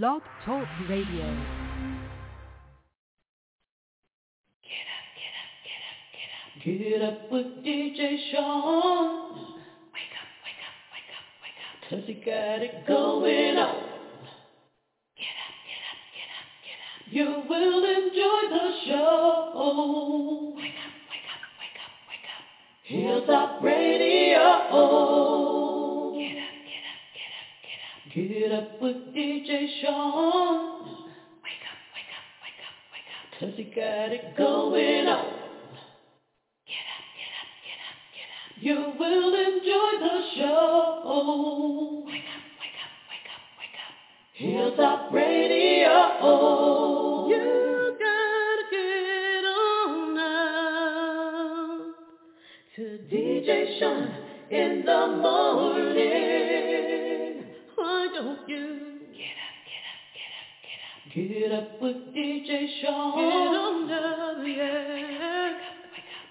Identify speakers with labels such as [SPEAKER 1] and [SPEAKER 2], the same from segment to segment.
[SPEAKER 1] Blog Talk Radio.
[SPEAKER 2] Get up get up, get up, get up. Get up with DJ Shaun. Wake up, wake up, wake up, wake up. Cause he got it going on. Get up, get up, get up, get up. You will enjoy the show. Wake up, wake up, wake up, wake up. Hilltop Radio. Get up. With DJ Shaun. Wake up, wake up, wake up, wake up. Cause he got it going on. Get up, get up, get up, get up. You will enjoy the show. Wake up, wake up, wake up, wake up. Hilltop Radio. You gotta get on now to DJ Shaun in the morning. Don't you get up, get up, get up, get up? Get up with DJ Shaun. Get on down, yeah.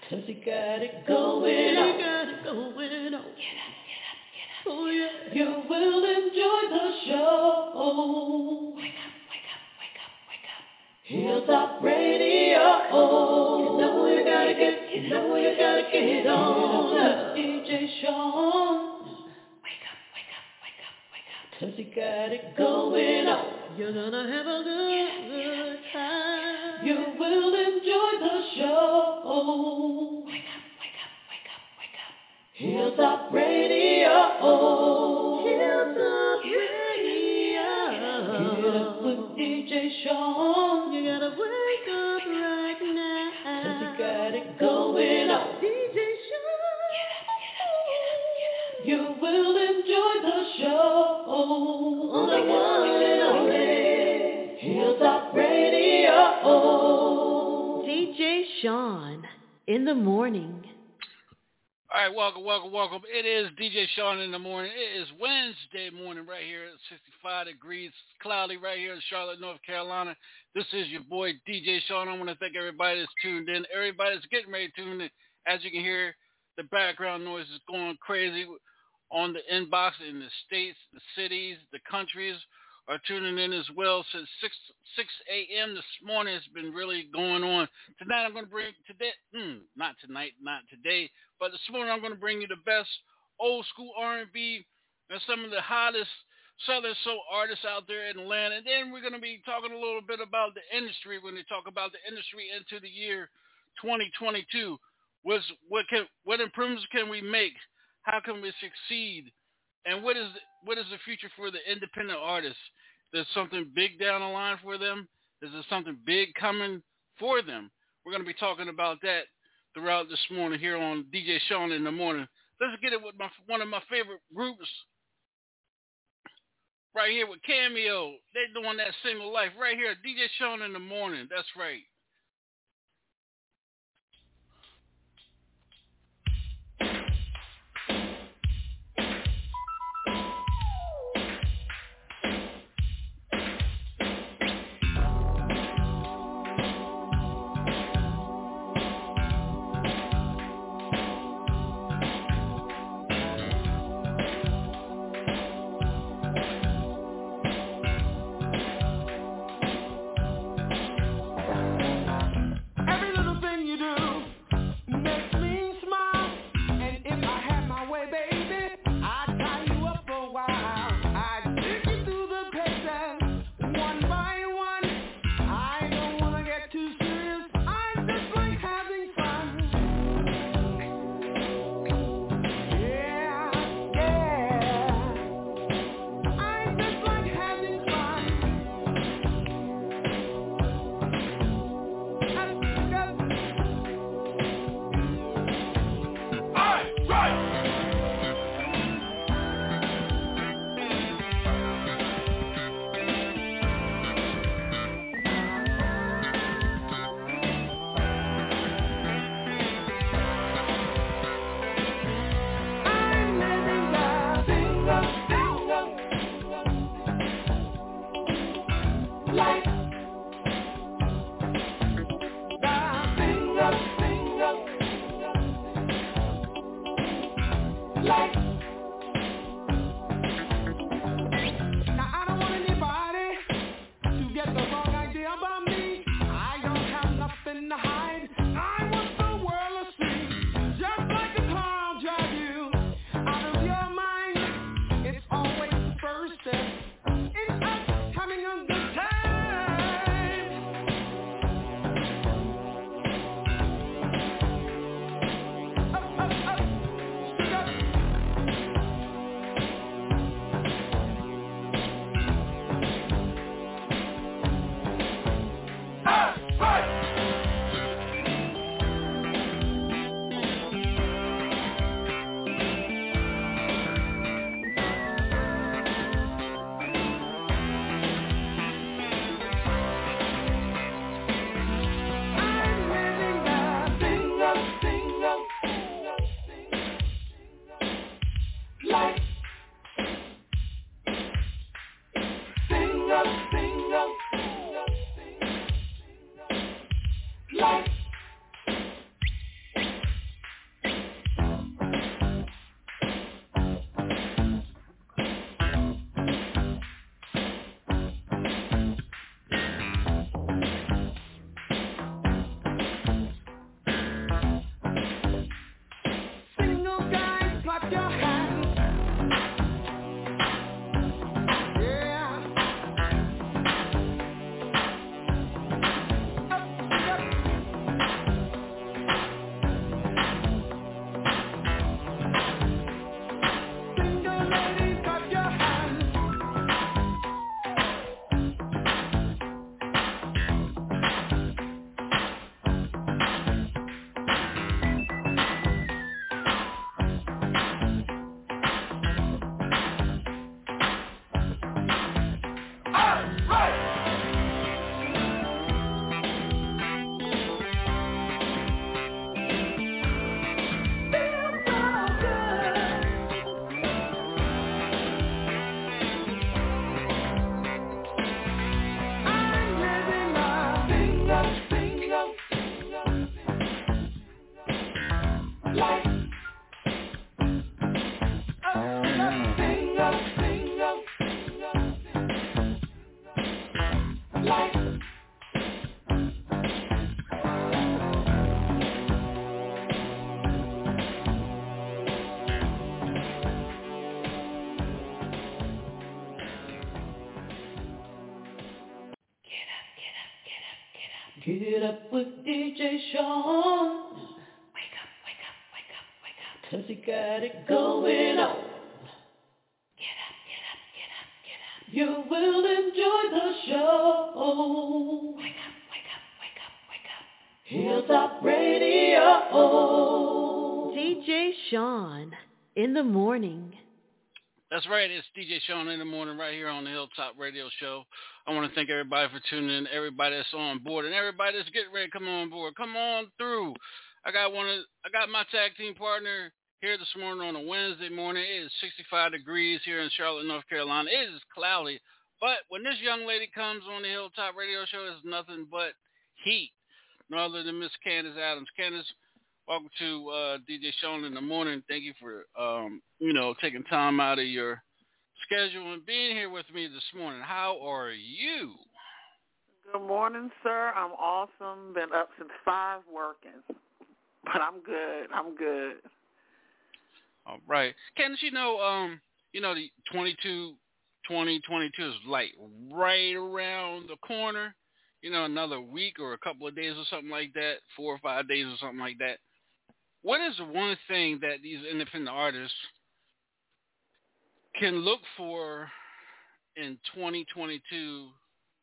[SPEAKER 2] Cause he got it going on. He got it going on. Get up, get up, get up. Oh yeah. You will enjoy the show. Wake up, wake up, wake up, wake up. Hilltop Radio. You know you gotta get, you know you gotta get on. up. DJ Shaun. Cause he got it going on. You're gonna have a good, good time. You will enjoy the show. Wake up, wake up, wake up, wake up. Hilltop Radio. Hilltop Radio. Get up with DJ Shaun. You gotta wake up right will enjoy the show. On the one and only. Hilltop Radio.
[SPEAKER 3] DJ Shaun in the morning.
[SPEAKER 4] All right, welcome, welcome, welcome. It is DJ Shaun in the morning. It is Wednesday morning right here at 65 degrees, cloudy right here in Charlotte, North Carolina. This is your boy DJ Shaun. I want to thank everybody that's tuned in. Everybody that's getting ready to tune in. As you can hear, the background noise is going crazy on the inbox in the states, the cities, the countries are tuning in as well since 6 6 a.m. this morning. It's been really going on. Tonight I'm going to bring today, mm, not tonight, not today, but this morning I'm going to bring you the best old school R&B and some of the hottest Southern soul artists out there in Atlanta. And then we're going to be talking a little bit about the industry when they talk about the industry into the year 2022. What's, what can what improvements can we make? How can we succeed? And what is what is the future for the independent artists? There's something big down the line for them. Is there something big coming for them? We're going to be talking about that throughout this morning here on DJ Shaun in the morning. Let's get it with my, one of my favorite groups right here with Cameo. They're doing that single life right here. DJ Shaun in the morning. That's right.
[SPEAKER 5] Get up with DJ Shaun. Wake up, wake up, wake up, wake up. Cause he got it going on. Get up, get up, get up, get up. You will enjoy the show. Wake up, wake up, wake up, wake up. Hilltop Radio.
[SPEAKER 3] DJ Shaun in the morning.
[SPEAKER 4] That's right. It's DJ Shaun in the morning right here on the Hilltop Radio Show. I want to thank everybody for tuning in, everybody that's on board, and everybody that's getting ready to come on board. Come on through. I got one. Of, I got my tag team partner here this morning on a Wednesday morning. It is 65 degrees here in Charlotte, North Carolina. It is cloudy, but when this young lady comes on the Hilltop Radio Show, it's nothing but heat. No other than Miss Candace Adams. Candace, welcome to uh, DJ Shaun in the morning. Thank you for um, you know taking time out of your schedule and being here with me this morning. How are you?
[SPEAKER 6] Good morning, sir. I'm awesome. Been up since five working, but I'm good. I'm good.
[SPEAKER 4] All right, Candace. You know, um, you know the 22, 2022 is like right around the corner. You know, another week or a couple of days or something like that, four or five days or something like that. What is one thing that these independent artists can look for in 2022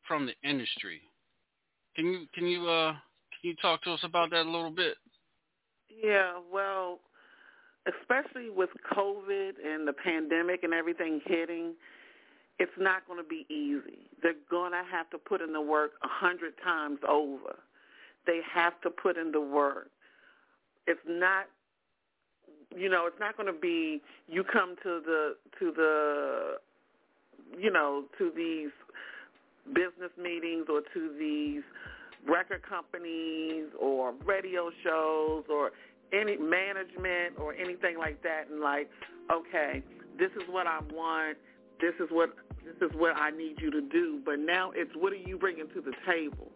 [SPEAKER 4] from the industry? Can you can you uh can you talk to us about that a little bit?
[SPEAKER 6] Yeah, well, especially with COVID and the pandemic and everything hitting, it's not going to be easy. They're going to have to put in the work a hundred times over. They have to put in the work. It's not, you know, it's not going to be you come to the to the, you know, to these business meetings or to these record companies or radio shows or any management or anything like that and like, okay, this is what I want. This is what this is what I need you to do. But now it's what are you bringing to the table?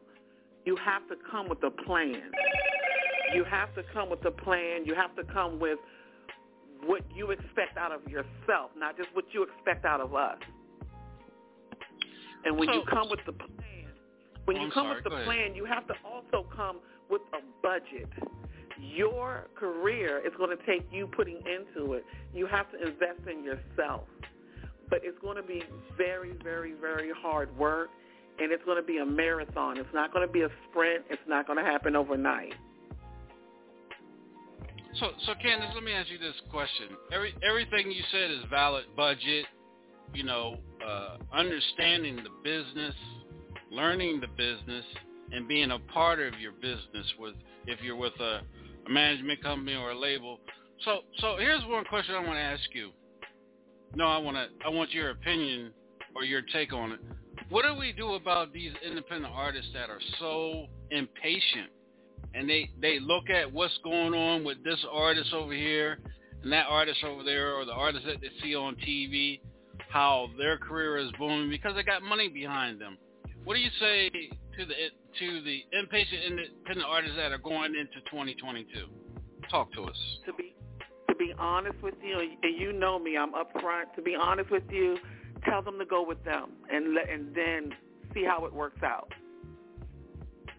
[SPEAKER 6] You have to come with a plan. You have to come with a plan. You have to come with what you expect out of yourself, not just what you expect out of us. And when
[SPEAKER 4] So-
[SPEAKER 6] you oh. come with the plan, when
[SPEAKER 4] Oh,
[SPEAKER 6] you
[SPEAKER 4] I'm
[SPEAKER 6] come
[SPEAKER 4] sorry.
[SPEAKER 6] with the
[SPEAKER 4] ahead.
[SPEAKER 6] plan, you have to also come with a budget. Your career is going to take you putting into it. You have to invest in yourself. But it's going to be very, very, very hard work, and it's going to be a marathon. It's not going to be a sprint. It's not going to happen overnight.
[SPEAKER 4] So, so Candace, let me ask you this question. Every everything you said is valid. Budget, you know, uh, understanding the business, learning the business, and being a part of your business with if you're with a, a management company or a label. So, so here's one question I want to ask you. No, I want to. I want your opinion or your take on it. What do we do about these independent artists that are so impatient and they they look at what's going on with this artist over here and that artist over there or the artist that they see on TV, how their career is booming because they got money behind them. What do you say to the to the impatient independent artists that are going into 2022? Talk to us.
[SPEAKER 6] To be to be honest with you, and you know me, I'm upfront. To be honest with you, tell them to go with them, and let, and then see how it works out.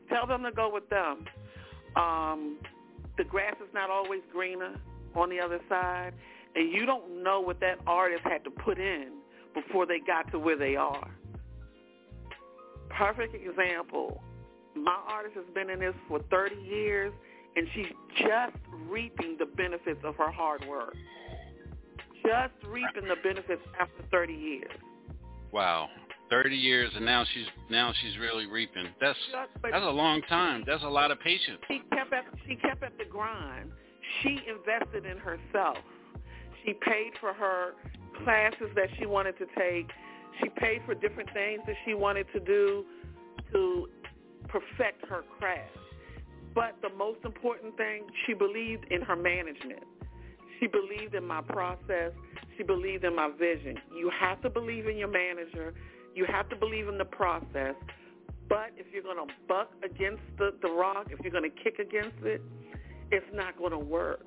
[SPEAKER 6] Tell them to go with them. Um, the grass is not always greener on the other side, and you don't know what that artist had to put in before they got to where they are. Perfect example. My artist has been in this for 30 years, and she's just reaping the benefits of her hard work. Just reaping the benefits after 30 years.
[SPEAKER 4] Wow, 30 years and now she's now she's really reaping. That's
[SPEAKER 6] but
[SPEAKER 4] that's a long time. That's a lot of patience.
[SPEAKER 6] she kept at she kept at the grind. She invested in herself. She paid for her classes that she wanted to take. She paid for different things that she wanted to do to perfect her craft. But the most important thing, she believed in her management. She believed in my process. She believed in my vision. You have to believe in your manager. You have to believe in the process. But if you're going to buck against the, the rock, if you're going to kick against it, it's not going to work.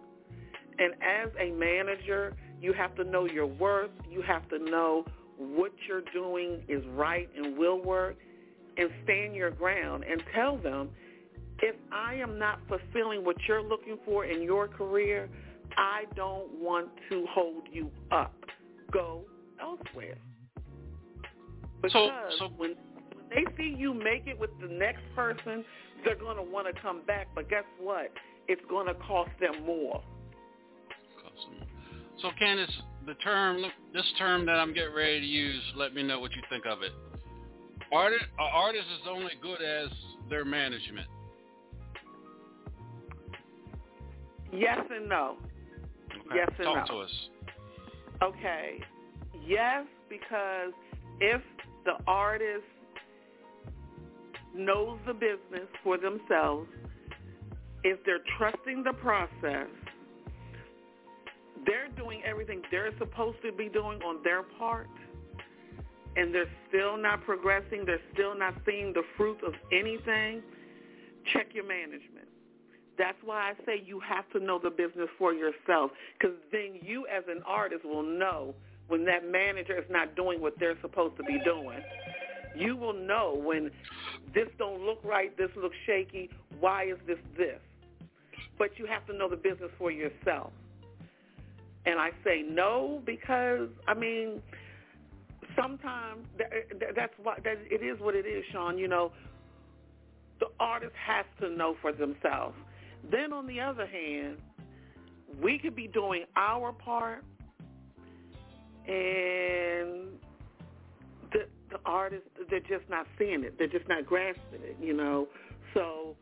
[SPEAKER 6] And as a manager, you have to know your worth. You have to know what you're doing is right and will work and stand your ground and tell them If I am not fulfilling what you're looking for in your career, I don't want to hold you up. Go elsewhere. Because
[SPEAKER 4] so, so,
[SPEAKER 6] when, when they see you make it with the next person, they're going to want to come back. But guess what? It's going to cost them more.
[SPEAKER 4] So, Candace, the term, this term that I'm getting ready to use, let me know what you think of it. Artist, artist is only good as their management.
[SPEAKER 6] Yes and no.
[SPEAKER 4] Okay.
[SPEAKER 6] Yes and
[SPEAKER 4] Talk
[SPEAKER 6] no.
[SPEAKER 4] to us.
[SPEAKER 6] Okay. Yes, because if the artist knows the business for themselves, if they're trusting the process, they're doing everything they're supposed to be doing on their part, and they're still not progressing, they're still not seeing the fruit of anything, check your management. That's why I say you have to know the business for yourself because then you as an artist will know when that manager is not doing what they're supposed to be doing. You will know when this don't look right, this looks shaky, why is this this? But you have to know the business for yourself. And I say no because, I mean, sometimes that's why that it is what it is, Shaun. You know, the artist has to know for themselves. Then on the other hand, we could be doing our part and the the artists they're just not seeing it. They're just not grasping it, you know. So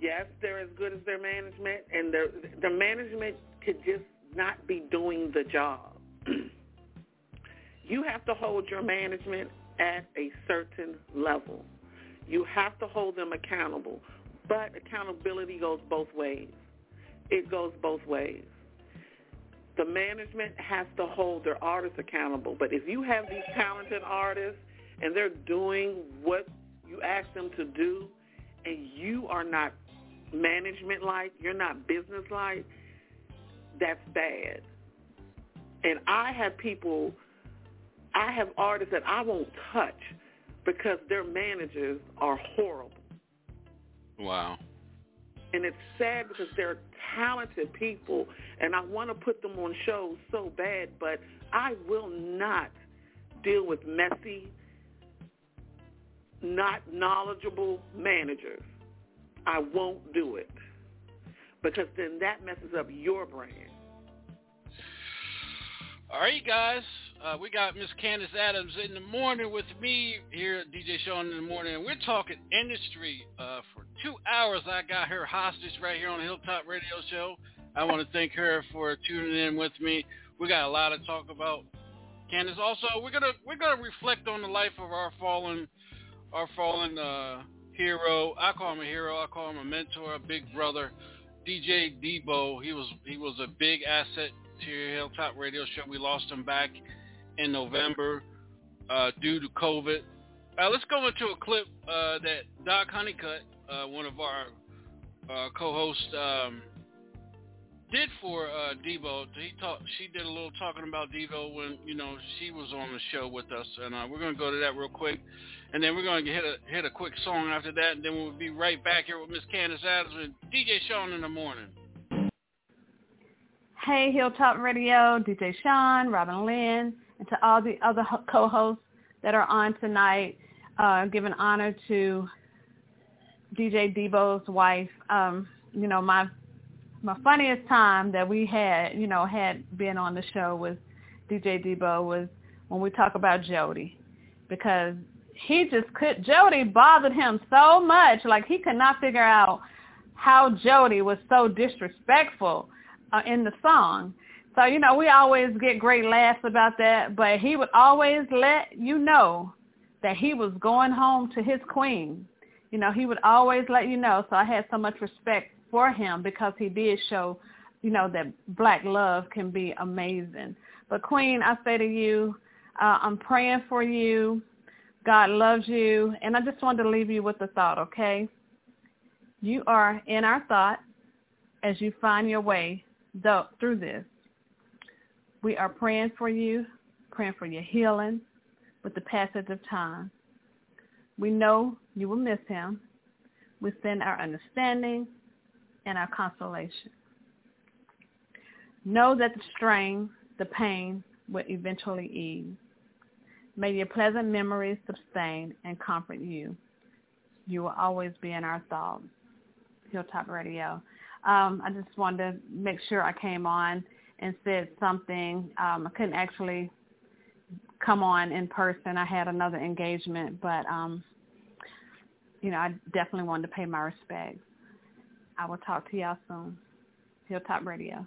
[SPEAKER 6] yes, they're as good as their management and their the management could just not be doing the job. you have to hold your management at a certain level. You have to hold them accountable. But accountability goes both ways. It goes both ways. The management has to hold their artists accountable. But if you have these talented artists and they're doing what you ask them to do and you are not management-like, you're not business-like, that's bad. And I have people, I have artists that I won't touch because their managers are horrible.
[SPEAKER 4] Wow.
[SPEAKER 6] And it's sad because they're talented people, and I want to put them on shows so bad, but I will not deal with messy, not knowledgeable managers. I won't do it because then that messes up your brand.
[SPEAKER 4] All right, guys. Uh, we got Miss Candace Adams in the morning with me here at DJ Shaun in the morning, and we're talking industry uh, two hours. I got her hostage right here on Hilltop Radio Show. I want to thank her for tuning in with me. We got a lot to talk about. Candace, also we're gonna we're gonna reflect on the life of our fallen our fallen uh, hero. I call him a hero. I call him a mentor, a big brother. DJ Debo. He was he was a big asset to Hilltop Radio Show. We lost him back in November uh, due to COVID. Uh, let's go into a clip uh, that Doc Honeycutt, uh, one of our uh, co-hosts, um, did for uh. He talk, she did a little talking about Debo when you know she was on the show with us, and uh, we're going to go to that real quick, and then we're going to hit a hit a quick song after that, and then we'll be right back here with Miss Candace Adams and DJ Shaun in the morning.
[SPEAKER 7] Hey, Hilltop Radio, DJ Shaun, Robin Lynn, and to all the other co-hosts that are on tonight, uh, giving honor to DJ Debo's wife. Um, you know, my my funniest time that we had, you know, had been on the show with DJ Debo was when we talk about Jody, because he just could. Jody bothered him so much, like he could not figure out how Jody was so disrespectful uh, in the song. So, you know, we always get great laughs about that, but he would always let you know that he was going home to his queen. You know, he would always let you know. So I had so much respect for him because he did show, you know, that black love can be amazing. But Queen, I say to you, uh, I'm praying for you. God loves you. And I just wanted to leave you with a thought, okay? You are in our thought as you find your way through this. We are praying for you, praying for your healing with the passage of time. We know you will miss him.
[SPEAKER 8] within our understanding and our consolation. Know that the strain, the pain, will eventually ease. May your pleasant memories sustain and comfort you. You will always be in our thoughts. Hilltop Radio. Um, I just wanted to make sure I came on and said something. Um, I couldn't actually come on in person. I had another engagement, but um, you know, I definitely wanted to pay my respects. I will talk to y'all soon. Hilltop Radio.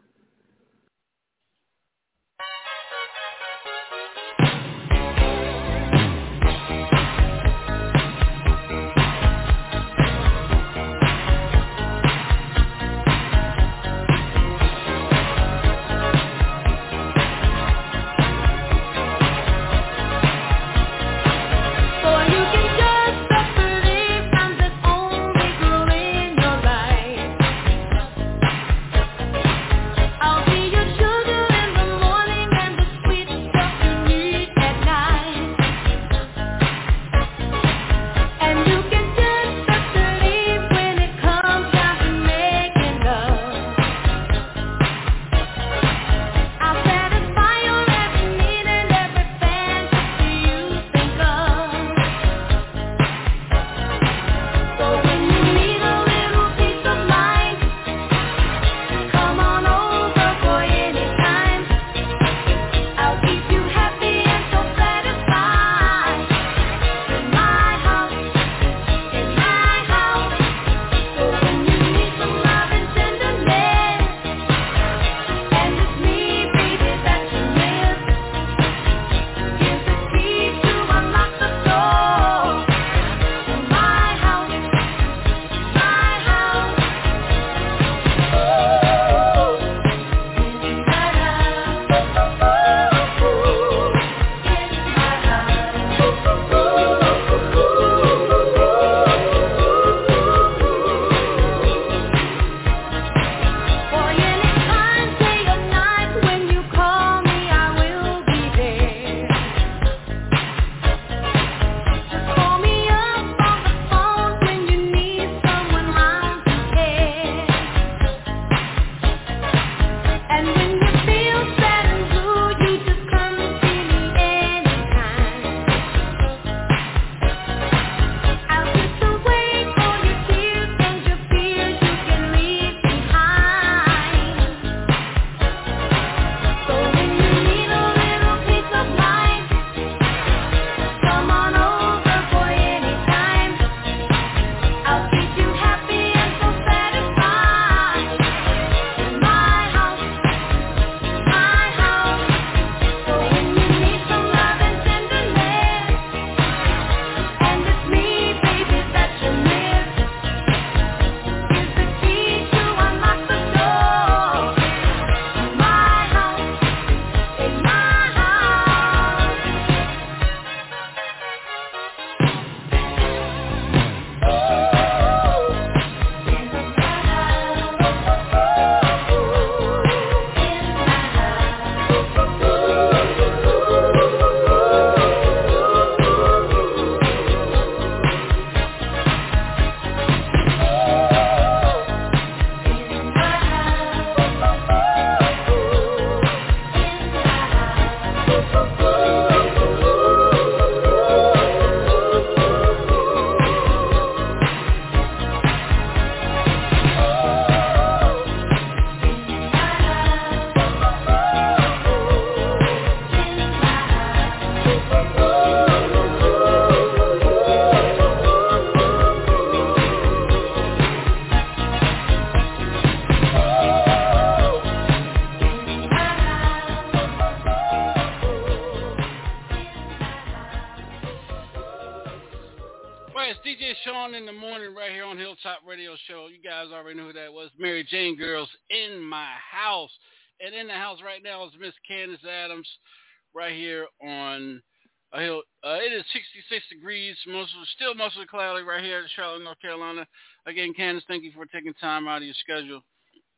[SPEAKER 4] Mostly, still mostly cloudy right here in Charlotte, North Carolina. Again, Candace, thank you for taking time out of your schedule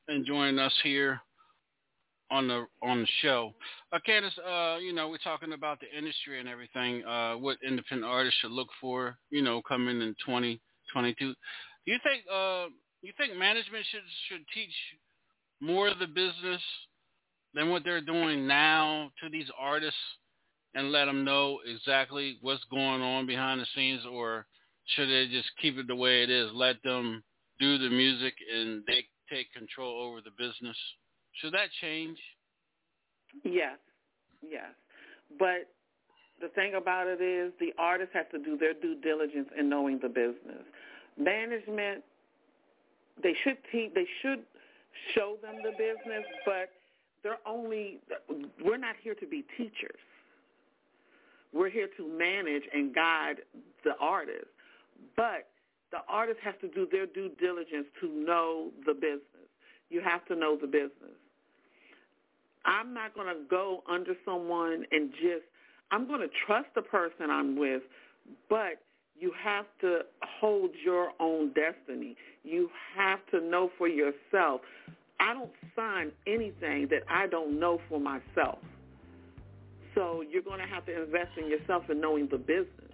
[SPEAKER 4] and joining us here on the on the show. Uh, Candace, uh, you know, we're talking about the industry and everything, uh, what independent artists should look for, you know, coming in 2022. Do You think uh you think management should should teach more of the business than what they're doing now to these artists and let them know exactly what's going on behind the scenes, or should they just keep it the way it is, let them do the music and they take control over the business? Should that change?
[SPEAKER 6] Yes, yes. But the thing about it is the artist has to do their due diligence in knowing the business. Management, they should teach, they should show them the business, but they're only, we're not here to be teachers. We're here to manage and guide the artist. But the artist has to do their due diligence to know the business. You have to know the business. I'm not going to go under someone and just, I'm going to trust the person I'm with, but you have to hold your own destiny. You have to know for yourself. I don't sign anything that I don't know for myself. So you're going to have to invest in yourself and knowing the business.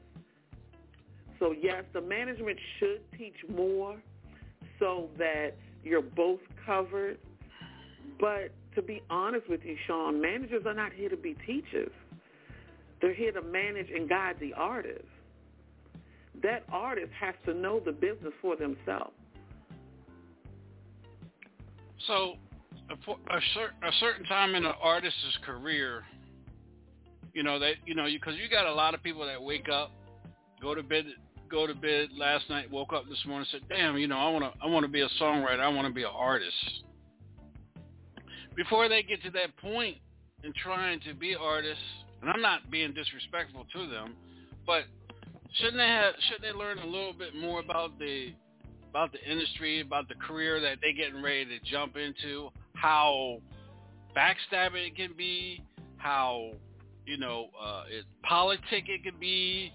[SPEAKER 6] So yes, the management should teach more so that you're both covered. But to be honest with you, Shaun, managers are not here to be teachers. They're here to manage and guide the artist. That artist has to know the business for themselves.
[SPEAKER 4] So, a, cer- a certain time in an artist's career, you know that you know because you, you got a lot of people that wake up, go to bed, go to bed last night, woke up this morning, said, "Damn, you know, I want to, I want to be a songwriter, I want to be an artist." Before they get to that point in trying to be artists, and I'm not being disrespectful to them, but shouldn't they have, shouldn't they learn a little bit more about the about the industry, about the career that they're getting ready to jump into, how backstabbing it can be, how you know uh, it politic it could be,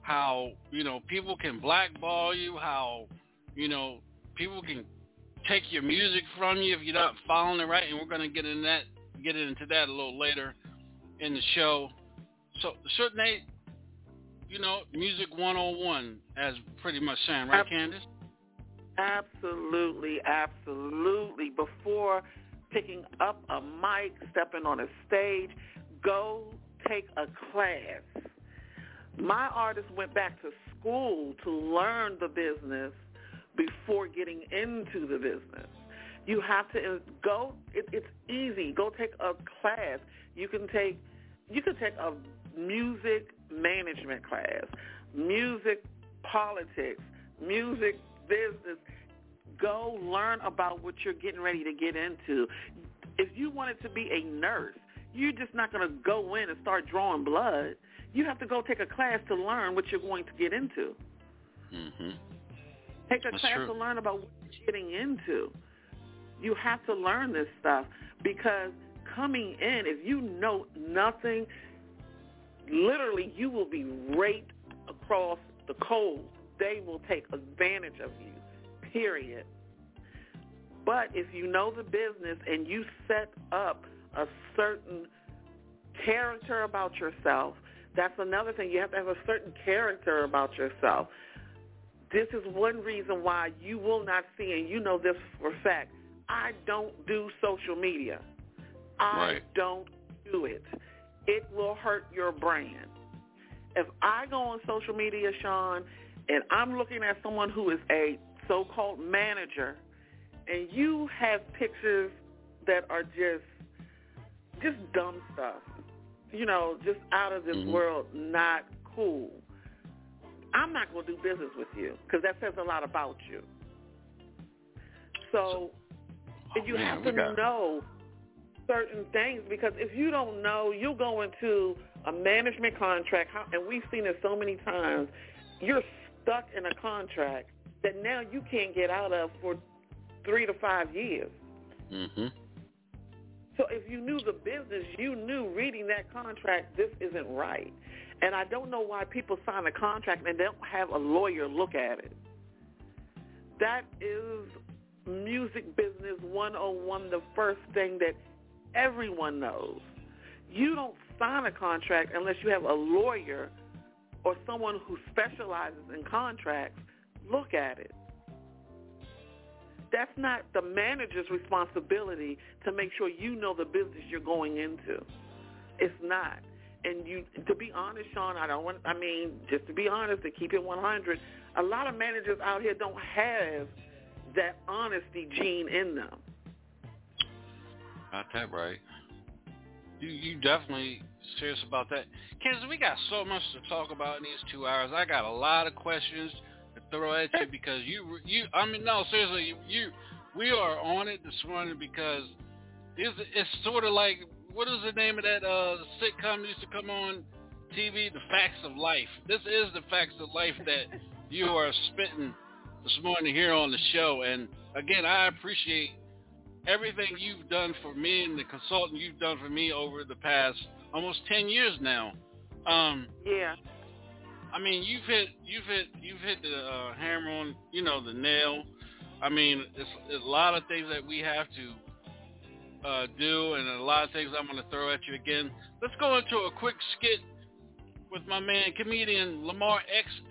[SPEAKER 4] how you know people can blackball you, how you know people can take your music from you if you're not following it right, and we're going to get in that get into that a little later in the show. So shouldn't they, you know, music 101 as pretty much saying, right, Candace?
[SPEAKER 6] Absolutely, absolutely. Before picking up a mic, stepping on a stage, go take a class. My artist went back to school to learn the business before getting into the business. You have to go. It, it's easy. Go take a class. You can take. You can take a music management class, music politics, music business. Go learn about what you're getting ready to get into. If you wanted to be a nurse, you're just not going to go in and start drawing blood. You have to go take a class to learn what you're going to get into.
[SPEAKER 4] Mm-hmm.
[SPEAKER 6] Take a
[SPEAKER 4] That's
[SPEAKER 6] class
[SPEAKER 4] true.
[SPEAKER 6] to learn about what you're getting into. You have to learn this stuff because coming in, if you know nothing, literally you will be raped across the cold. They will take advantage of you, period. But if you know the business and you set up a certain character about yourself, that's another thing. You have to have a certain character about yourself. This is one reason why you will not see, and you know this for a fact, I don't do social media. I
[SPEAKER 4] Right.
[SPEAKER 6] don't do it. It will hurt your brand. If I go on social media, Shaun, and I'm looking at someone who is a so-called manager, and you have pictures that are just just dumb stuff, you know, just out of this
[SPEAKER 4] Mhm.
[SPEAKER 6] world, not cool. I'm not going to do business with you because that says a lot about you. So
[SPEAKER 4] Oh,
[SPEAKER 6] you
[SPEAKER 4] man,
[SPEAKER 6] have to know certain things because if you don't know, you'll go into a management contract, and we've seen it so many times. You're stuck in a contract that now you can't get out of for three to five years.
[SPEAKER 4] Mhm.
[SPEAKER 6] So if you knew the business, you knew reading that contract, this isn't right. And I don't know why people sign a contract and don't have a lawyer look at it. That is music business 101, the first thing that everyone knows. You don't sign a contract unless you have a lawyer or someone who specializes in contracts look at it. That's not the manager's responsibility to make sure you know the business you're going into. It's not. And you, to be honest, Shaun, I don't want. I mean, just to be honest, to keep it 100, a lot of managers out here don't have that honesty gene in them.
[SPEAKER 4] Got that right. You you definitely serious about that, Candace. We got so much to talk about in these two hours. I got a lot of questions throw at you because you you. I mean, no, seriously, you, you we are on it this morning because it's it's sort of like what is the name of that uh sitcom that used to come on TV? The Facts of Life. This is the Facts of Life that you are spitting this morning here on the show. And again, I appreciate everything you've done for me and the consultant you've done for me over the past almost 10 years now. Um,
[SPEAKER 6] yeah.
[SPEAKER 4] I mean, you've hit you've hit you've hit the uh, hammer on you know the nail. I mean, it's, it's a lot of things that we have to uh, do, and a lot of things I'm going to throw at you again. Let's go into a quick skit with my man comedian Lamar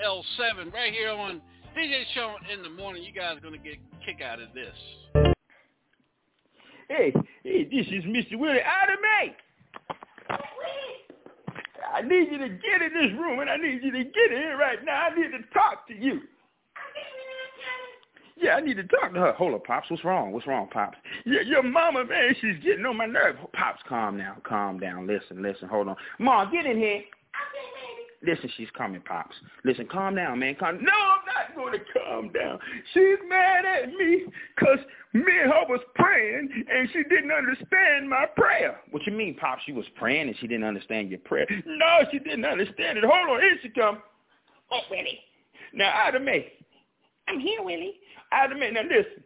[SPEAKER 4] XL7 right here on DJ Shaun in the morning. You guys are going to get a kick out of this.
[SPEAKER 9] Hey, hey, this is Mr. Willie out of me. I need you to get in this room, and I need you to get in right now. I need to talk to you. Yeah, I need to talk to her. Hold up, Pops. What's wrong? What's wrong, Pops? Yeah, your mama, man, she's getting on my nerves. Pops, calm down. Calm down. Listen, listen. Hold on. Mom, get in here. Listen, she's coming, Pops. Listen, calm down, man. Calm. No, I'm not going to calm down. She's mad at me because me and her was praying and she didn't understand my prayer. What you mean, Pops? She was praying and she didn't understand your prayer? No, she didn't understand it. Hold on. Here she come. Oh, Willie. Now, Ida Mae. I'm here, Willie. Ida Mae, now listen.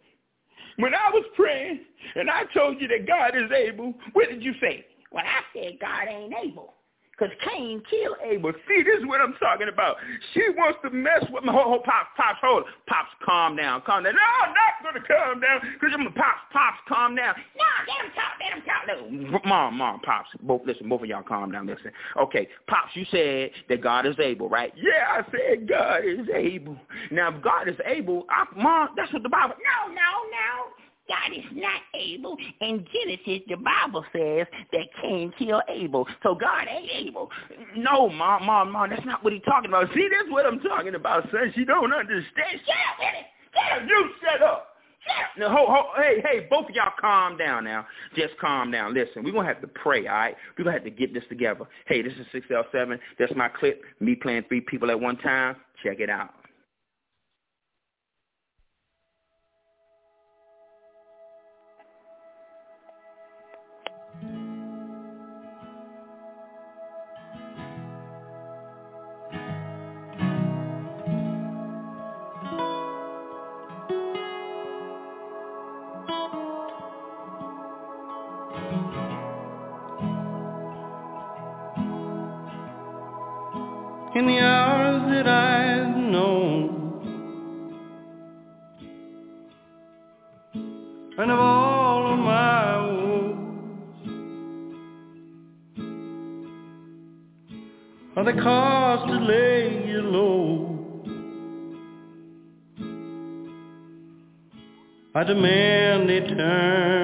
[SPEAKER 9] When I was praying and I told you that God is able, what did you say?
[SPEAKER 10] Well, I said God ain't able. Because Cain killed
[SPEAKER 9] Abel. See, this is what I'm talking about. She wants to mess with my whole, hold, Pops, Pops, hold. Pops, calm down, calm down. No, I'm not going to calm down because I'm a Pops, Pops, calm down.
[SPEAKER 10] No, let him talk, let him talk.
[SPEAKER 9] No. Mom, Mom, Pops, both, listen, both of y'all calm down, listen. Okay, Pops, you said that God is able, right? Yeah, I said God is able. Now, if God is able, I, Mom, that's what the Bible...
[SPEAKER 10] No, no, no. God is not able. In Genesis, the Bible says that Cain killed Abel. So God ain't able.
[SPEAKER 9] No, mom, mom, mom, that's not what he's talking about. See, that's what I'm talking about, son. She don't understand.
[SPEAKER 10] Shut up, Willie. Shut up.
[SPEAKER 9] You shut up. Now, ho, ho, hey, hey, both of y'all calm down now. Just calm down. Listen, we're going to have to pray, all right? We're going to have to get this together. Hey, this is 6L7. That's my clip, me playing three people at one time. Check it out.
[SPEAKER 11] In the hours that I've known. And of all of my woes, are the cost to lay you low. I demand they turn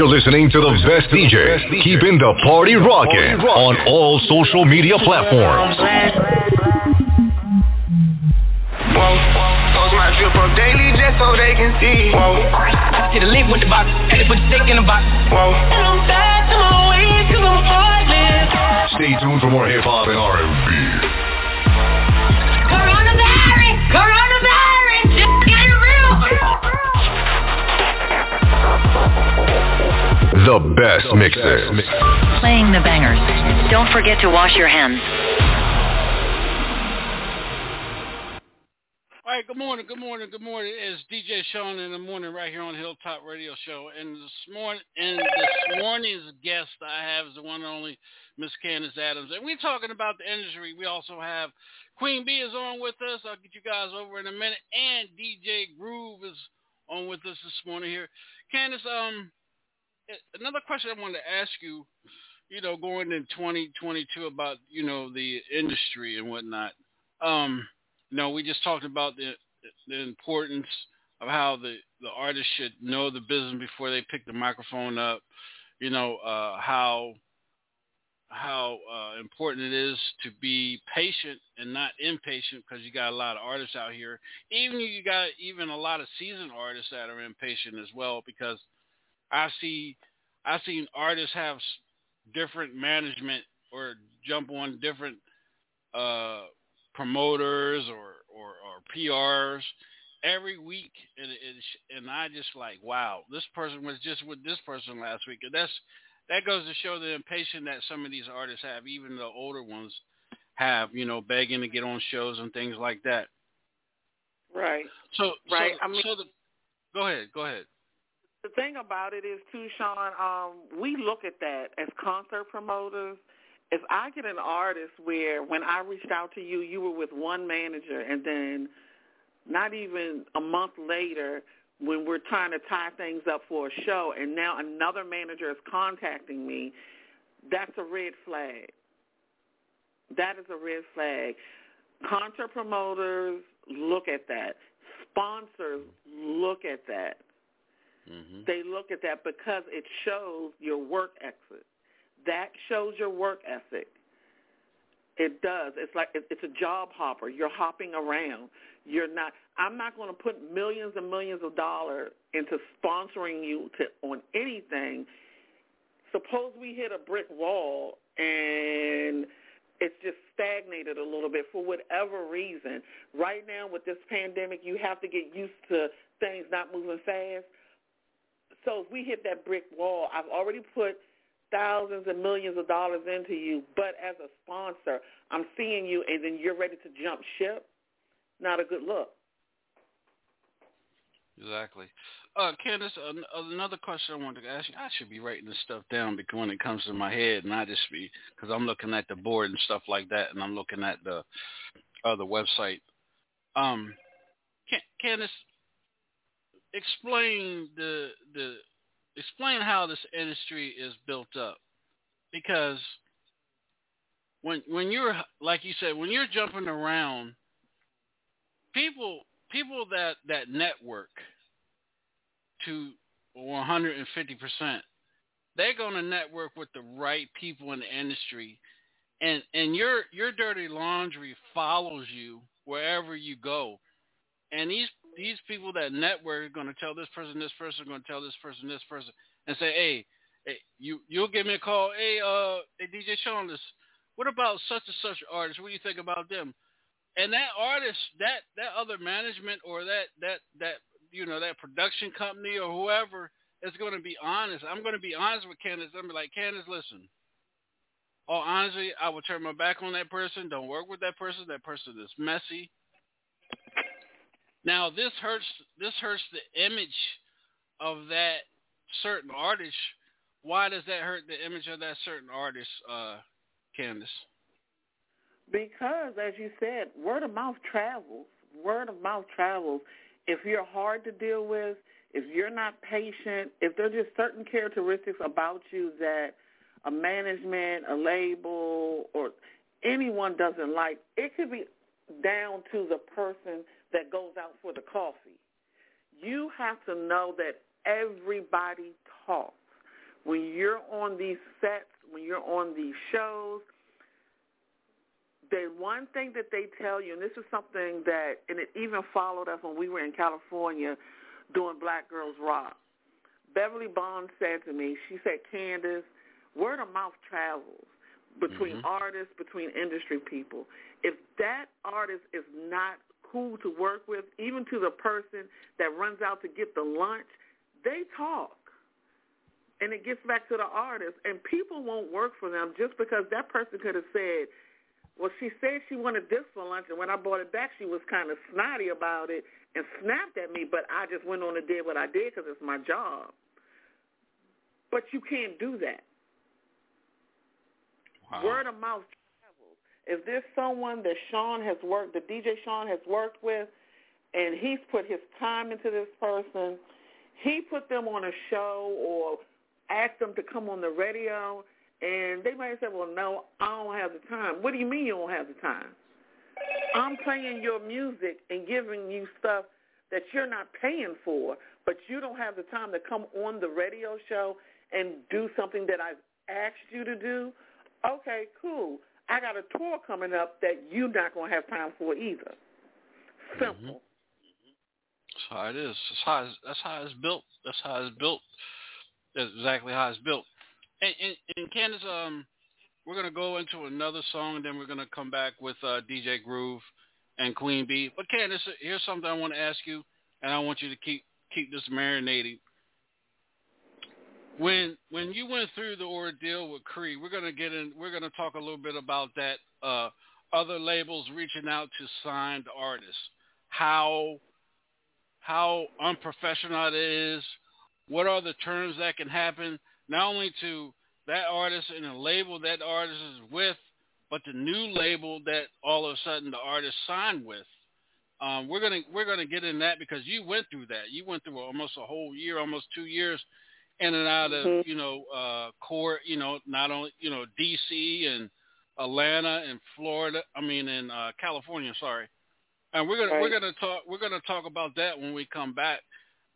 [SPEAKER 12] You're listening to the best DJ, keeping the party rocking on all social media platforms.
[SPEAKER 13] Whoa, post my drip up daily just so they can see. Whoa, get a link with the box, and they put the stick in the box. Whoa, and I'm back to my ways 'cause I'm heartless.
[SPEAKER 12] Stay tuned for more hip hop and R&B. Best mixes.
[SPEAKER 14] Playing the bangers. Don't forget to wash your hands.
[SPEAKER 4] All right, good morning, good morning, good morning. It's DJ Shaun in the morning right here on Hilltop Radio Show. And this morning and this morning's guest I have is the one and only Miss Candace Adams. And we're talking about the industry. We also have Queen B is on with us. I'll get you guys over in a minute. And DJ Groove is on with us this morning here. Candace, um, another question I wanted to ask you, you know, going in 2022 about, you know, the industry and whatnot. Um, you know, we just talked about the the importance of how the the artist should know the business before they pick the microphone up. You know, uh, how how uh, important it is to be patient and not impatient because you got a lot of artists out here. Even you got even a lot of seasoned artists that are impatient as well because I see I've seen artists have different management or jump on different uh, promoters or, or, or PRs every week, and it, and I just like, wow, this person was just with this person last week, and that's that goes to show the impatience that some of these artists have, even the older ones have, you know, begging to get on shows and things like that.
[SPEAKER 6] Right.
[SPEAKER 4] So,
[SPEAKER 6] Right,
[SPEAKER 4] So,
[SPEAKER 6] I mean-
[SPEAKER 4] so the, go ahead, go ahead.
[SPEAKER 6] The thing about it is too, Shaun. Um, we look at that as concert promoters. If I get an artist where when I reached out to you, you were with one manager, and then not even a month later, when we're trying to tie things up for a show, and now another manager is contacting me, that's a red flag. That is a red flag. Concert promoters look at that. Sponsors look at that.
[SPEAKER 4] Mm-hmm.
[SPEAKER 6] They look at that because it shows your work ethic. That shows your work ethic. It does. It's like it's a job hopper. You're hopping around. You're not. I'm not going to put millions and millions of dollars into sponsoring you to on anything. Suppose we hit a brick wall and it's just stagnated a little bit for whatever reason. Right now with this pandemic, you have to get used to things not moving fast. So if we hit that brick wall, I've already put thousands and millions of dollars into you, but as a sponsor, I'm seeing you and then you're ready to jump ship. Not a good look.
[SPEAKER 4] Exactly. Uh, Candace, an- another question I wanted to ask you. I should be writing this stuff down because when it comes to my head, and I just be because I'm looking at the board and stuff like that, and I'm looking at the uh, the website. Um, Can- Candace, explain the the explain how this industry is built up. Because when when you're like you said when you're jumping around people people that that network to 150 percent they're going to network with the right people in the industry. And and your your dirty laundry follows you wherever you go. And these these people that network are going to tell this person this person going to tell this person this person and say hey, hey you you'll give me a call. Hey uh hey dj shaun this what about such and such artist? What do you think about them? And that artist that that other management or that that that you know that production company or whoever is going to be honest. I'm going to be honest with candace i'm be like candace listen. All honestly i will turn my back on that person. Don't work with that person. That person is messy now this hurts this hurts the image of that certain artist why does that hurt the image of that certain artist uh candace
[SPEAKER 6] Because, as you said, word of mouth travels. Word of mouth travels. If you're hard to deal with, if you're not patient, if there's just certain characteristics about you that a management, a label, or anyone doesn't like, it could be down to the person that goes out for the coffee. You have to know that everybody talks. when you're on these sets, when you're on these shows, the one thing that they tell you, and this is something that, and it even followed us when we were in California doing Black Girls Rock. Beverly Bond said to me, she said, Candace, word of mouth travels between
[SPEAKER 4] Mhm.
[SPEAKER 6] artists, between industry people. If that artist is not cool to work with, even to the person that runs out to get the lunch, they talk. And it gets back to the artist. And people won't work for them just because that person could have said, well, she said she wanted this for lunch, and when I brought it back, she was kind of snotty about it and snapped at me, but I just went on and did what I did because it's my job. But you can't do that.
[SPEAKER 4] Wow.
[SPEAKER 6] Word of mouth. If there's someone that Shaun has worked, the DJ Shaun has worked with, and he's put his time into this person, he put them on a show or asked them to come on the radio, and they might say, well, no, I don't have the time. What do you mean you don't have the time? I'm playing your music and giving you stuff that you're not paying for, but you don't have the time to come on the radio show and do something that I've asked you to do. Okay, cool. I got a tour coming up that you're not going to have time for either. Simple.
[SPEAKER 4] That's how it is. That's how it's, that's how it's built. That's how it's built. That's exactly how it's built. And, and, and Candace, um, we're gonna go into another song, and then we're gonna come back with uh, DJ Groove and Queen Bee. But Candace, here's something I want to ask you, and I want you to keep keep this marinating. When when you went through the ordeal with Cree, we're gonna get in. We're gonna talk a little bit about that. Uh, other labels reaching out to signed artists. How how unprofessional it is. What are the terms that can happen? Not only to that artist and the label that artist is with, but the new label that all of a sudden the artist signed with. Um, we're gonna we're gonna get in that because you went through that. You went through almost a whole year, almost two years, in and out of
[SPEAKER 6] Mhm.
[SPEAKER 4] you know uh, court. You know, not only you know D.C. and Atlanta and Florida. I mean, in uh, California. Sorry. And we're gonna we're gonna talk we're gonna talk about that when we come back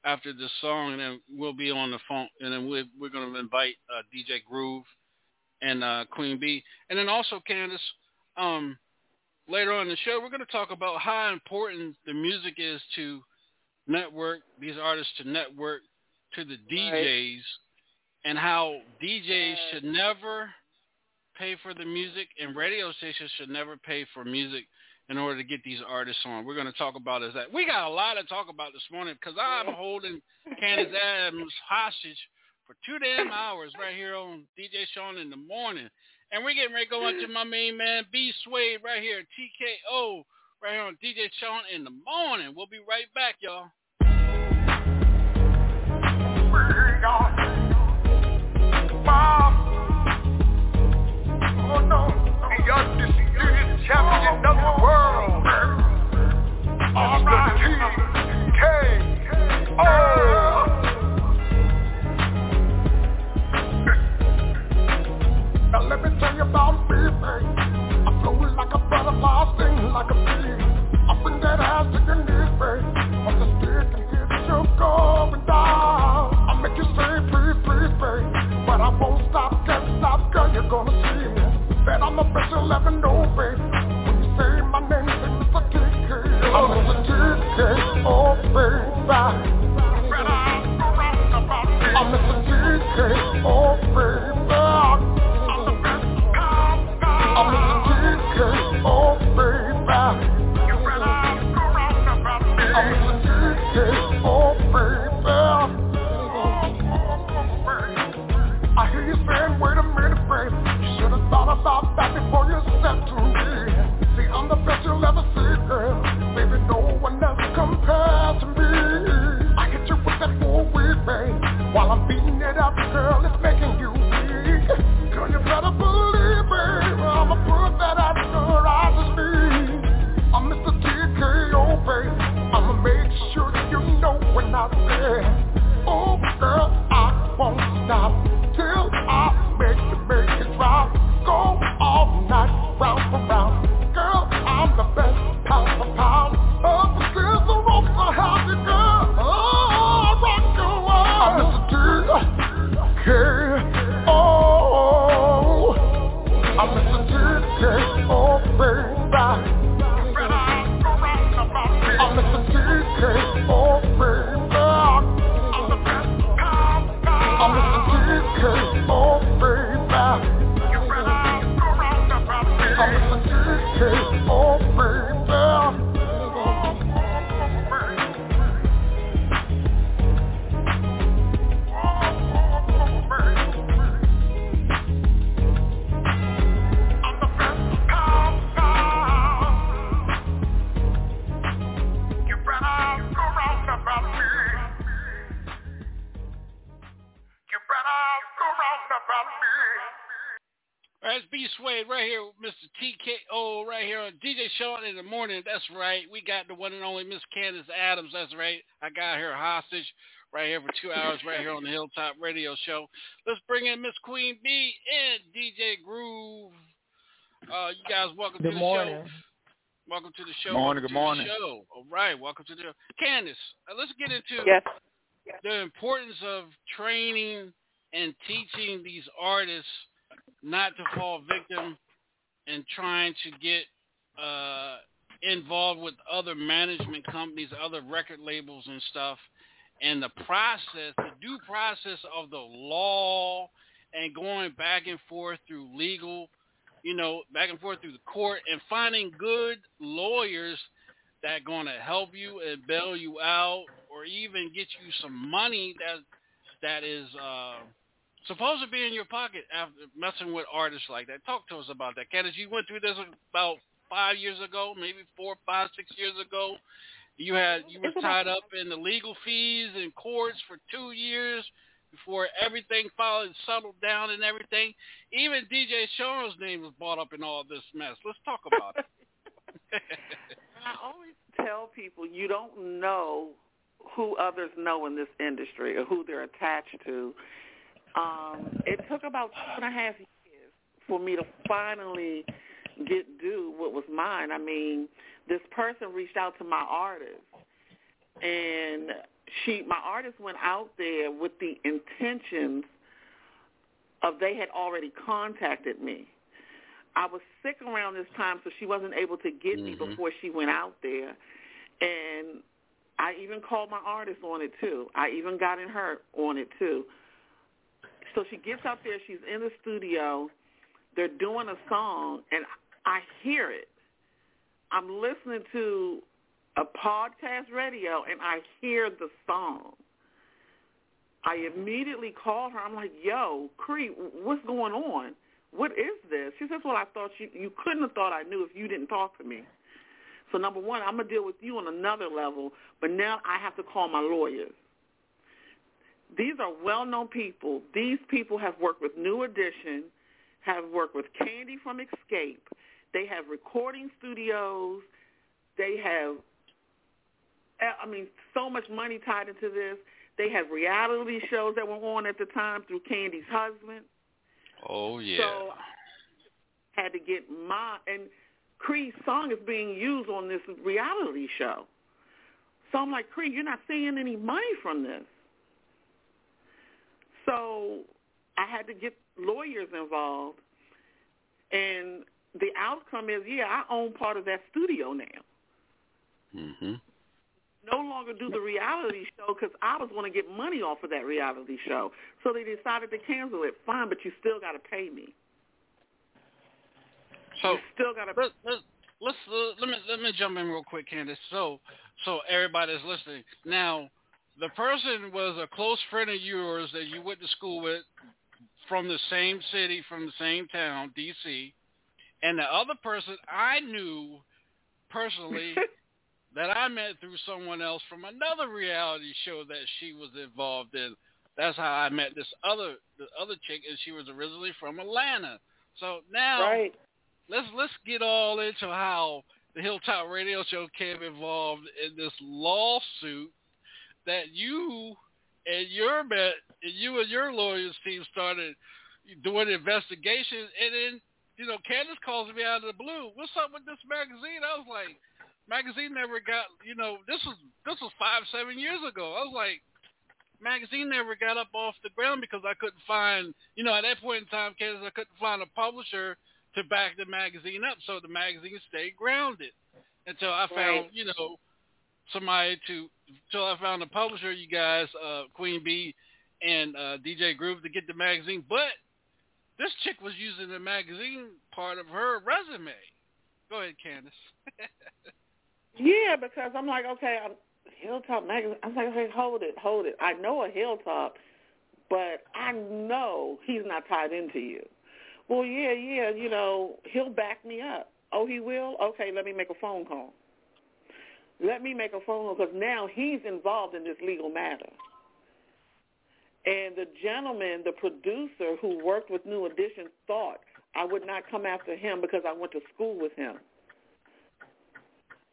[SPEAKER 4] after this song, and then we'll be on the phone, and then we're we're gonna invite uh, DJ Groove and uh, Queen Bee, and then also Candace. Um, later on in the show, we're gonna talk about how important the music is to network these artists to network to the DJs, and how DJs should never pay for the music, and radio stations should never pay for music in order to get these artists on. We're going to talk about is that we got a lot to talk about this morning because I'm holding Candace Adams hostage for two damn hours right here on DJ Shaun in the morning, and we're getting ready to go into my main man B Suede right here, TKO right here on DJ Shaun in the morning. We'll be right back, y'all.
[SPEAKER 15] Oh
[SPEAKER 4] only Miss Candace Adams. That's right. I got her hostage right here for two hours right here on the Hilltop Radio Show. Let's bring in Miss Queen B and DJ Groove. Uh, you guys, welcome
[SPEAKER 16] good
[SPEAKER 4] to the
[SPEAKER 16] morning.
[SPEAKER 4] show. Welcome to the show.
[SPEAKER 16] Morning,
[SPEAKER 4] welcome
[SPEAKER 16] good morning.
[SPEAKER 4] The show. All right, welcome to the Candace. Uh, let's get into
[SPEAKER 6] Yes.
[SPEAKER 4] the importance of training and teaching these artists not to fall victim and trying to get uh, involved with other management companies, other record labels and stuff, and the process, the due process of the law and going back and forth through legal, you know, back and forth through the court and finding good lawyers that going to help you and bail you out or even get you some money that that is uh, supposed to be in your pocket after messing with artists like that. Talk to us about that, Candace. You went through this about five years ago, maybe four, five, six years ago. You had you were tied up in the legal fees and courts for two years before everything finally settled down and everything. Even DJ Shaun's name was brought up in all this mess. Let's talk about it.
[SPEAKER 6] I always tell people you don't know who others know in this industry or who they're attached to. Um, it took about two and a half years for me to finally get due what was mine. I mean, this person reached out to my artist, and she, my artist, went out there with the intentions of they had already contacted me. I was sick around this time, so she wasn't able to get me
[SPEAKER 4] Mhm.
[SPEAKER 6] before she went out there. And I even called my artist on it too. I even got in her on it too. So she gets out there, she's in the studio, they're doing a song, and I hear it. I'm listening to a podcast radio, and I hear the song. I immediately called her. I'm like, "Yo, Cree, what's going on? What is this?" She says, "Well, I thought you you couldn't have thought I knew if you didn't talk to me." So number one, I'm gonna deal with you on another level, but now I have to call my lawyers. These are well-known people. These people have worked with New Edition, have worked with Kandi from Xscape. They have recording studios. They have, I mean, so much money tied into this. They have reality shows that were on at the time through Kandi's husband.
[SPEAKER 4] Oh yeah.
[SPEAKER 6] So I had to get my and Cree's song is being used on this reality show. So I'm like, Cree, you're not seeing any money from this. So I had to get lawyers involved, and the outcome is, yeah, I own part of that studio now.
[SPEAKER 4] Mhm.
[SPEAKER 6] No longer do the reality show because I was going to get money off of that reality show. So they decided to cancel it. Fine, but you still got to pay me.
[SPEAKER 4] So
[SPEAKER 6] still got to.
[SPEAKER 4] Let, let, let's uh, let me let me jump in real quick, Candace. So so everybody's listening now. The person was a close friend of yours that you went to school with from the same city, from the same town, D.C. And the other person I knew personally that I met through someone else from another reality show that she was involved in. That's how I met this other the other chick, and she was originally from Atlanta. So now
[SPEAKER 6] Right.
[SPEAKER 4] let's let's get all into how the Hilltop Radio Show came involved in this lawsuit that you and your bet you and your lawyers team started doing investigations and then you know Candace calls me out of the blue. What's up with this magazine? I was like, magazine never got you know this was this was five seven years ago. I was like, magazine never got up off the ground because I couldn't find you know at that point in time, Candace, I couldn't find a publisher to back the magazine up, so the magazine stayed grounded until I found
[SPEAKER 6] Right.
[SPEAKER 4] you know somebody to until I found a publisher, you guys, uh, Queen Bee and uh, DJ Groove to get the magazine. But this chick was using the magazine part of her resume. Go ahead, Candace.
[SPEAKER 6] Yeah, because I'm like, okay, I'm Hilltop magazine. I'm like, okay, hold it, hold it. I know a Hilltop, but I know he's not tied into you. Well, yeah, yeah, you know, he'll back me up. Oh, he will? Okay, let me make a phone call. Let me make a phone call because now he's involved in this legal matter. And the gentleman, the producer who worked with New Edition, thought I would not come after him because I went to school with him.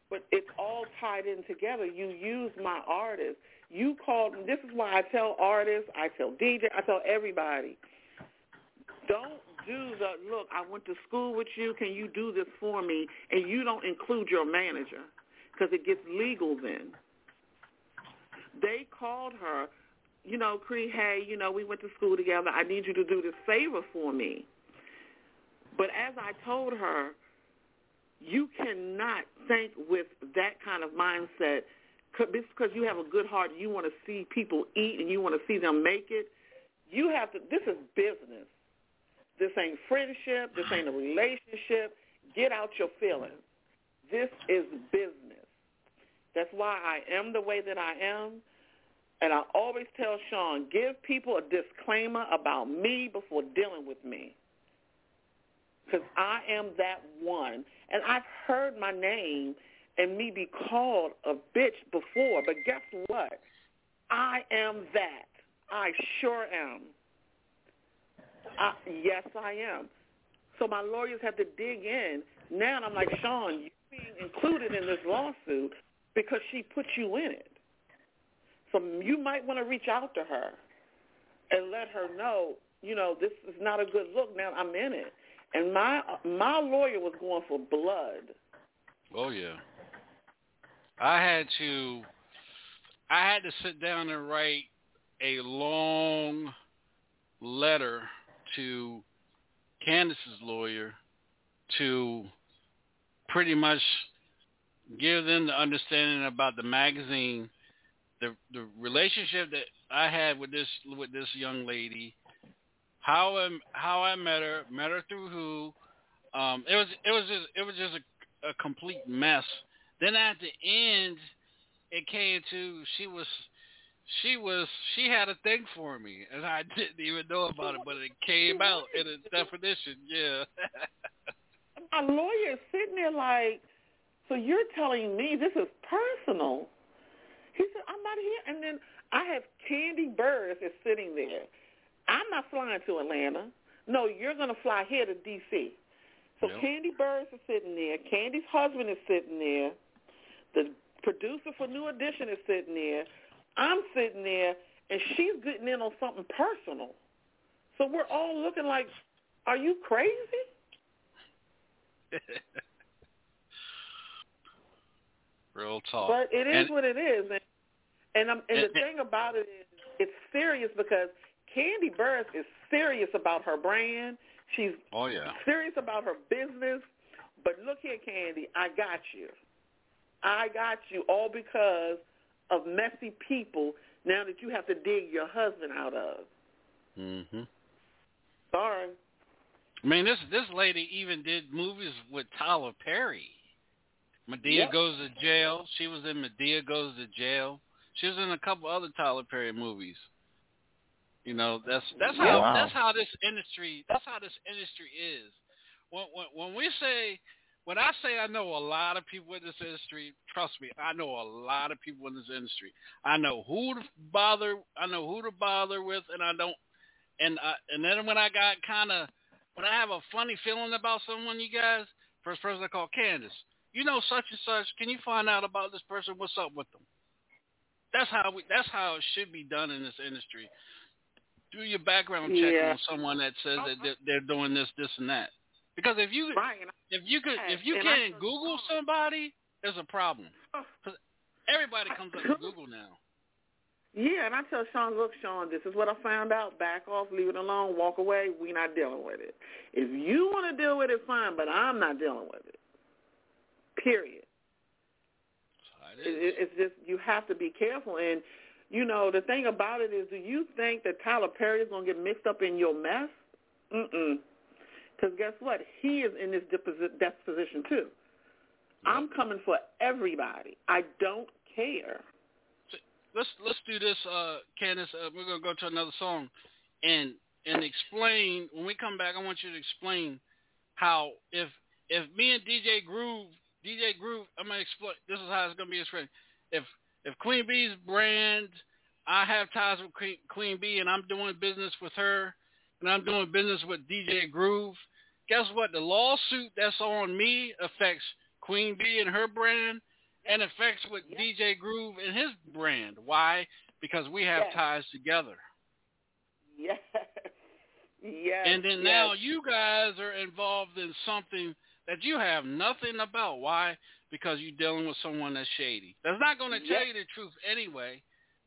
[SPEAKER 6] But it's all tied in together. You use my artist. You called. This is why I tell artists, I tell DJ, I tell everybody. Don't do the look. I went to school with you. Can you do this for me? And you don't include your manager because it gets legal then. They called her you know, Cree, hey, you know, we went to school together. I need you to do this favor for me. But as I told her, you cannot think with that kind of mindset because you have a good heart. You want to see people eat and you want to see them make it. You have to. This is business. This ain't friendship. This ain't a relationship. Get out your feelings. This is business. That's why I am the way that I am. And I always tell Shaun, give people a disclaimer about me before dealing with me. Because I am that one. And I've heard my name and me be called a bitch before. But guess what? I am that. I sure am. I, yes, I am. So my lawyers have to dig in. Now I'm like, Shaun, you're being included in this lawsuit because she put you in it. So you might want to reach out to her and let her know, you know, this is not a good look. Now I'm in it, and my my lawyer was going for blood.
[SPEAKER 4] Oh yeah. I had to, I had to sit down and write a long letter to Candace's lawyer to pretty much give them the understanding about the magazine the the relationship that I had with this with this young lady, how I how I met her, met her through who, um, it was it was just it was just a, a complete mess. Then at the end, it came to she was she was she had a thing for me, and I didn't even know about it, but it came out in a definition. Yeah.
[SPEAKER 6] My lawyer sitting there like, so you're telling me this is personal? He said, I'm not here. And then I have Kandi Burruss is sitting there. I'm not flying to Atlanta. No, you're going to fly here to D.C. So yep. Kandi Burruss is sitting there. Kandi's husband is sitting there. The producer for New Edition is sitting there. I'm sitting there, and she's getting in on something personal. So we're all looking like, are you crazy?
[SPEAKER 4] Real talk.
[SPEAKER 6] But it is
[SPEAKER 4] and,
[SPEAKER 6] what it is, and and, um, and, and the thing about it is, it's serious because Kandi Burruss is serious about her brand. She's
[SPEAKER 4] oh yeah
[SPEAKER 6] serious about her business. But look here, Candy, I got you. I got you all because of messy people. Now that you have to dig your husband out of.
[SPEAKER 4] Mhm.
[SPEAKER 6] Sorry.
[SPEAKER 4] I mean, this this lady even did movies with Tyler Perry. Madea
[SPEAKER 6] yep.
[SPEAKER 4] goes to jail. She was in Madea goes to jail. She was in a couple other Tyler Perry movies. You know, that's that's how wow. that's how this industry that's how this industry is. When, when when we say when I say I know a lot of people in this industry, trust me, I know a lot of people in this industry. I know who to bother, I know who to bother with, and I don't. And I, and then when I got kind of when I have a funny feeling about someone, you guys, first person I call Candace. You know such and such. Can you find out about this person? What's up with them? That's how we. That's how it should be done in this industry. Do your background check
[SPEAKER 6] yeah.
[SPEAKER 4] on someone that says that uh-huh. they're, they're doing this, this, and that. Because if you
[SPEAKER 6] right.
[SPEAKER 4] if you could if you can't Google somebody, there's a problem. Because everybody comes up with Google now.
[SPEAKER 6] Yeah, and I tell Shaun, look, Shaun, this is what I found out. Back off, leave it alone, walk away. We're not dealing with it. If you want to deal with it, fine, but I'm not dealing with it. Period. It, it's just you have to be careful. And you know the thing about it is, do you think that Tyler Perry is going to get mixed up in your mess? Mm-mm. Because guess what? He is in this death position too. I'm coming for everybody. I don't care.
[SPEAKER 4] Let's let's do this, uh, Candace. Uh, we're gonna go to another song, and and explain when we come back. I want you to explain how if if me and DJ Groove DJ Groove, I'm gonna explain. This is how it's gonna be explained. If if Queen Bee's brand, I have ties with Queen Bee, and I'm doing business with her, and I'm doing business with DJ Groove. guess what? The lawsuit that's on me affects Queen B and her brand, and affects with
[SPEAKER 6] Yes.
[SPEAKER 4] DJ Groove and his brand. Why? Because we have
[SPEAKER 6] Yes.
[SPEAKER 4] ties together.
[SPEAKER 6] Yes. Yes.
[SPEAKER 4] And then
[SPEAKER 6] yes.
[SPEAKER 4] now you guys are involved in something that you have nothing about. Why? Because you're dealing with someone that's shady. That's not going to tell
[SPEAKER 6] Yep.
[SPEAKER 4] you the truth anyway.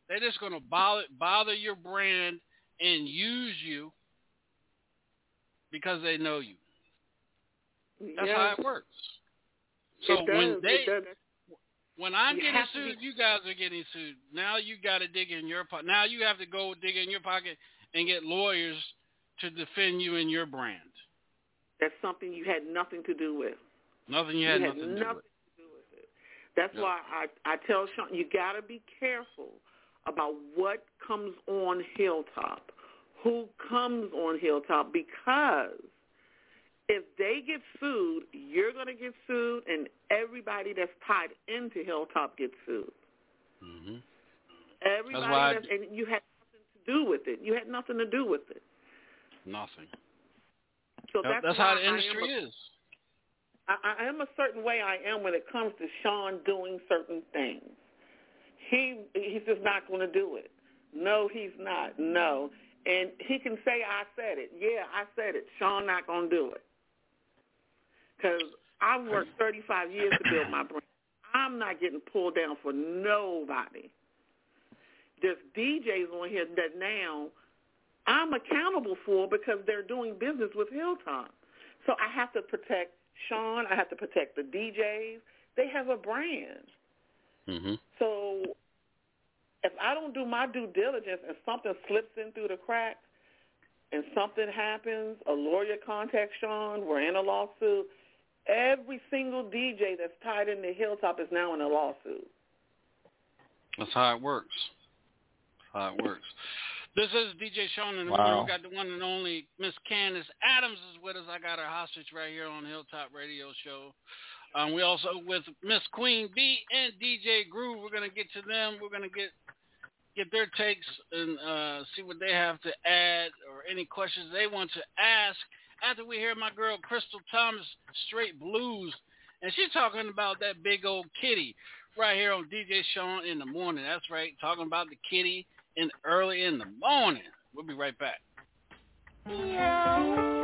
[SPEAKER 4] They're just going to bother bother your brand and use you because they know you. That's
[SPEAKER 6] yes.
[SPEAKER 4] how it works. So
[SPEAKER 6] it does.
[SPEAKER 4] when they when I'm
[SPEAKER 6] You
[SPEAKER 4] getting sued, you guys are getting sued. Now you got to dig in your pocket. Now you have to go dig in your pocket and get lawyers to defend you and your brand.
[SPEAKER 6] That's something you had nothing to do with.
[SPEAKER 4] Nothing you had
[SPEAKER 6] you
[SPEAKER 4] nothing to do with.
[SPEAKER 6] to do with it. That's why I I tell Shaun you got to be careful about what comes on Hilltop, who comes on Hilltop, because if they get sued, you're going to get sued, and everybody that's tied into Hilltop gets sued.
[SPEAKER 4] hmm
[SPEAKER 6] Everybody
[SPEAKER 4] why I-
[SPEAKER 6] that's, and you had nothing to do with it. You had nothing to do with it.
[SPEAKER 4] Nothing.
[SPEAKER 6] So that's,
[SPEAKER 4] that's how the industry
[SPEAKER 6] a-
[SPEAKER 4] is.
[SPEAKER 6] I, I am a certain way I am when it comes to Shaun doing certain things. He he's just not going to do it. No, he's not. No, and he can say I said it. Yeah, I said it. Shaun not going to do it because I've worked 35 years to build my brand. I'm not getting pulled down for nobody. There's DJs on here that now I'm accountable for because they're doing business with Hilltop. So I have to protect Shaun. I have to protect the DJs. They have a brand.
[SPEAKER 4] hmm
[SPEAKER 6] So if I don't do my due diligence and something slips in through the cracks and something happens, a lawyer contacts Shaun, we're in a lawsuit, every single DJ that's tied into Hilltop is now in a lawsuit.
[SPEAKER 4] That's how it works. That's how it works. This is DJ Shaun in the
[SPEAKER 9] Wow.
[SPEAKER 4] morning. We got the one and only Miss Candace Adams is with us. I got her hostage right here on Hilltop Radio Show. Um, we also with Miss Queen B and DJ Groove. We're gonna get to them. We're gonna get get their takes and uh, see what they have to add or any questions they want to ask after we hear my girl Crystal Thomas Straight Blues, and she's talking about that big old kitty right here on DJ Shaun in the morning. That's right, talking about the kitty in early in the morning. We'll be right back.
[SPEAKER 16] What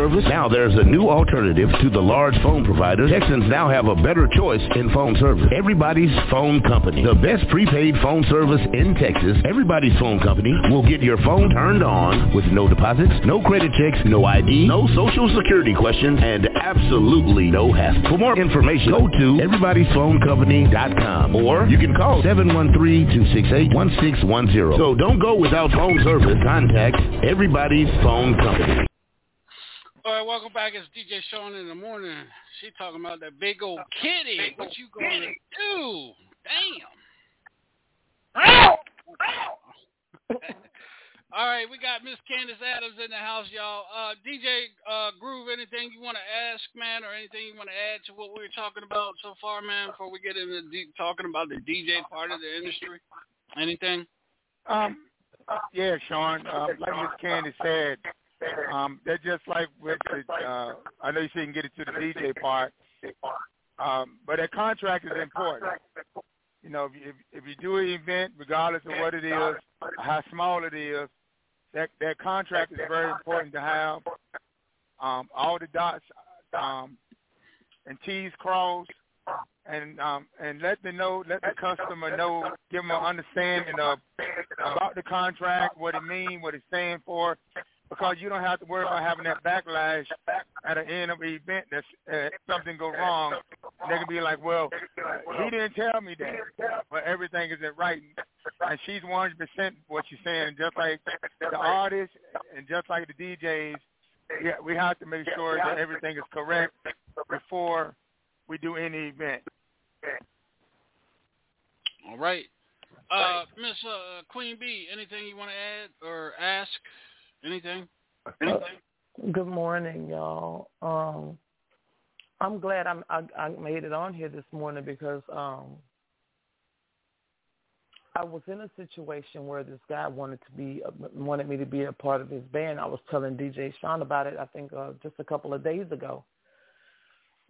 [SPEAKER 17] service? Now there's a new alternative to the large phone providers. Texans now have a better choice in phone service. Everybody's Phone Company. The best prepaid phone service in Texas. Everybody's Phone Company will get your phone turned on with no deposits, no credit checks, no ID, no social security questions, and absolutely no hassle. For more information, go to everybody'sphonecompany.com or you can call 713-268-1610. So don't go without phone service. Contact Everybody's Phone Company.
[SPEAKER 4] All right, welcome back. It's DJ Shaun in the morning. She talking about that big old kitty. What you gonna do? Damn. All right, we got Miss Candace Adams in the house, y'all. Uh, DJ uh, Groove, anything you want to ask, man, or anything you want to add to what we were talking about so far, man, before we get into deep, talking about the DJ part of the industry? Anything?
[SPEAKER 18] Um, yeah, Shaun. Uh, like Miss Candy said, um, they're just like with the. Uh, I know you shouldn't get into the DJ part, um, but that contract is important. You know, if you, if, if you do an event, regardless of what it is, how small it is, that that contract is very important to have. Um, all the dots um, and T's crossed, and um, and let the know, let the customer know, give them an understanding of about the contract, what it means, what it stands for, because you don't have to worry about having that backlash at the end of the event that uh, something go wrong. They can be like, well, he didn't tell me that, but everything is in writing. And she's 100% what she's saying, just like the artists and just like the DJs, we, we have to make sure that everything is correct before we do any event.
[SPEAKER 4] All right. Uh, Miss uh, Queen B, anything you want to add or ask? Anything? Anything?
[SPEAKER 19] Good morning, y'all. Um, I'm glad I'm, I, I made it on here this morning because um, I was in a situation where this guy wanted to be wanted me to be a part of his band. I was telling DJ Shaun about it. I think uh, just a couple of days ago,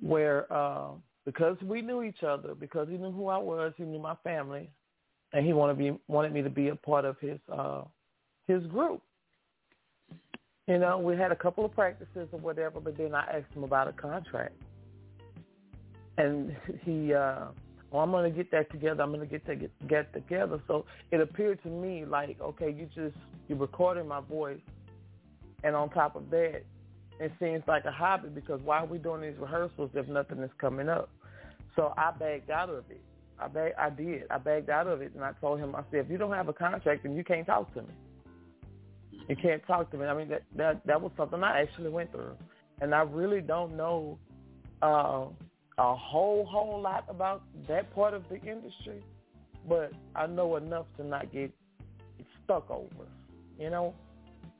[SPEAKER 19] where uh, because we knew each other, because he knew who I was, he knew my family, and he wanted be wanted me to be a part of his uh, his group. You know, we had a couple of practices or whatever, but then I asked him about a contract. And he, uh, well, I'm going to get that together. I'm going to get to get, get together. So it appeared to me like, okay, you just, you're recording my voice. And on top of that, it seems like a hobby because why are we doing these rehearsals if nothing is coming up? So I bagged out of it. I bag, I did. I bagged out of it, and I told him, I said, if you don't have a contract, then you can't talk to me. You can't talk to me. I mean, that that that was something I actually went through, and I really don't know uh, a whole whole lot about that part of the industry, but I know enough to not get stuck over. You know.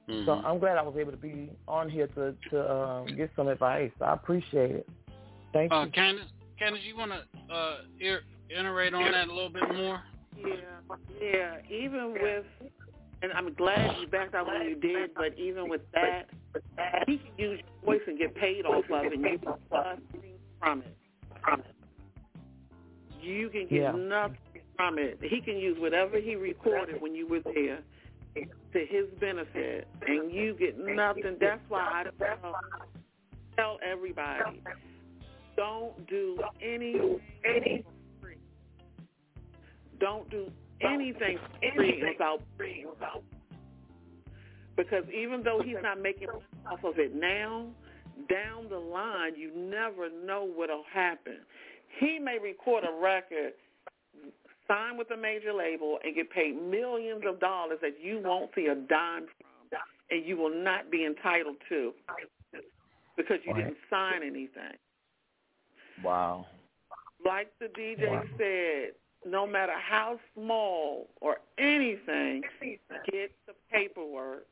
[SPEAKER 4] Mm-hmm.
[SPEAKER 19] So I'm glad I was able to be on here to to um, get some advice. I appreciate it. Thank
[SPEAKER 4] uh,
[SPEAKER 19] you.
[SPEAKER 4] Candace, Candace, you want to uh, iterate on that a little bit more?
[SPEAKER 6] Yeah, yeah. Even with, and I'm glad you backed out when you did, but even with that, he can use your voice and get paid off of it, and you can nothing from it. From it. You can get
[SPEAKER 19] Yeah.
[SPEAKER 6] nothing from it. He can use whatever he recorded when you were there to his benefit, and you get nothing. That's why I tell, tell everybody, don't do any any. Don't do anything free without free without. Because even though he's not making off of it now, down the line, you never know what'll happen. He may record a record, sign with a major label, and get paid millions of dollars that you won't see a dime from, and you will not be entitled to because you didn't sign anything.
[SPEAKER 18] Wow.
[SPEAKER 6] Like the DJ
[SPEAKER 18] Wow.
[SPEAKER 6] said, no matter how small or anything, get the paperwork.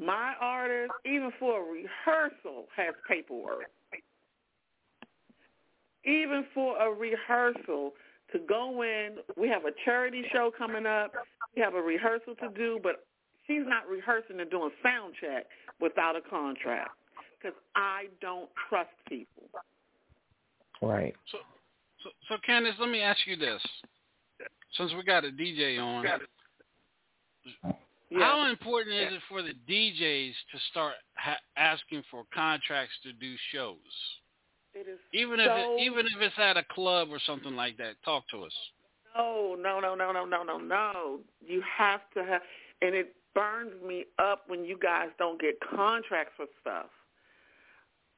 [SPEAKER 6] My artist, even for a rehearsal, has paperwork. Even for a rehearsal, to go in, we have a charity show coming up. We have a rehearsal to do, but she's not rehearsing and doing sound check without a contract because I don't trust people.
[SPEAKER 19] Right.
[SPEAKER 4] So, so, so Candace, let me ask you this: since we got a DJ on, how important is it for the DJs to start ha- asking for contracts to do shows?
[SPEAKER 6] It is
[SPEAKER 4] Even
[SPEAKER 6] so,
[SPEAKER 4] if it, even if it's at a club or something like that. Talk to us.
[SPEAKER 6] no, no, no, no, no, no, no, no. You have to have, and it burns me up when you guys don't get contracts for stuff.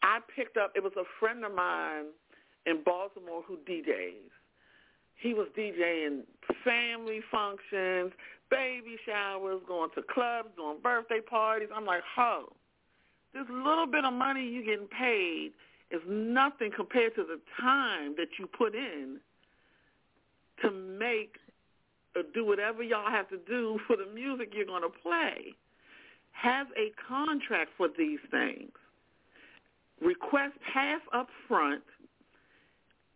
[SPEAKER 6] I picked up. It was a friend of mine in Baltimore who DJs. He was DJing family functions, baby showers, going to clubs, doing birthday parties. I'm like, ho, this little bit of money you getting paid is nothing compared to the time that you put in to make or do whatever y'all have to do for the music you're going to play. Have a contract for these things. Request half up front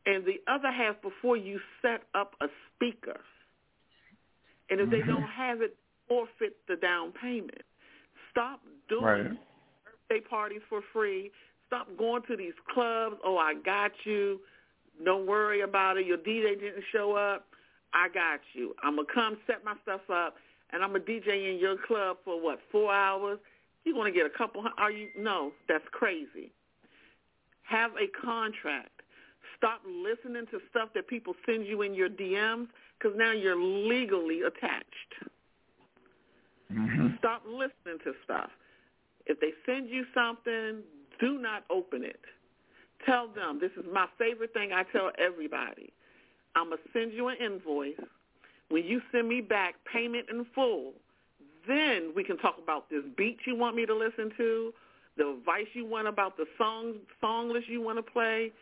[SPEAKER 6] and the other half before you set up a speaker. And if they mm-hmm. don't have it, forfeit the down payment. Stop doing
[SPEAKER 18] Right.
[SPEAKER 6] birthday parties for free. Stop going to these clubs. Oh, I got you. Don't worry about it. Your DJ didn't show up. I got you. I'm gonna come set my stuff up, and I'm a DJ in your club for what four hours. You're gonna get a couple. Are you? No, that's crazy. Have a contract. Stop listening to stuff that people send you in your DMs because now you're legally attached. Mm-hmm. Stop listening to stuff. If they send you something, do not open it. Tell them, this is my favorite thing I tell everybody. I'm going to send you an invoice. When you send me back payment in full, then we can talk about this beat you want me to listen to, the advice you want about the song song list you want to play.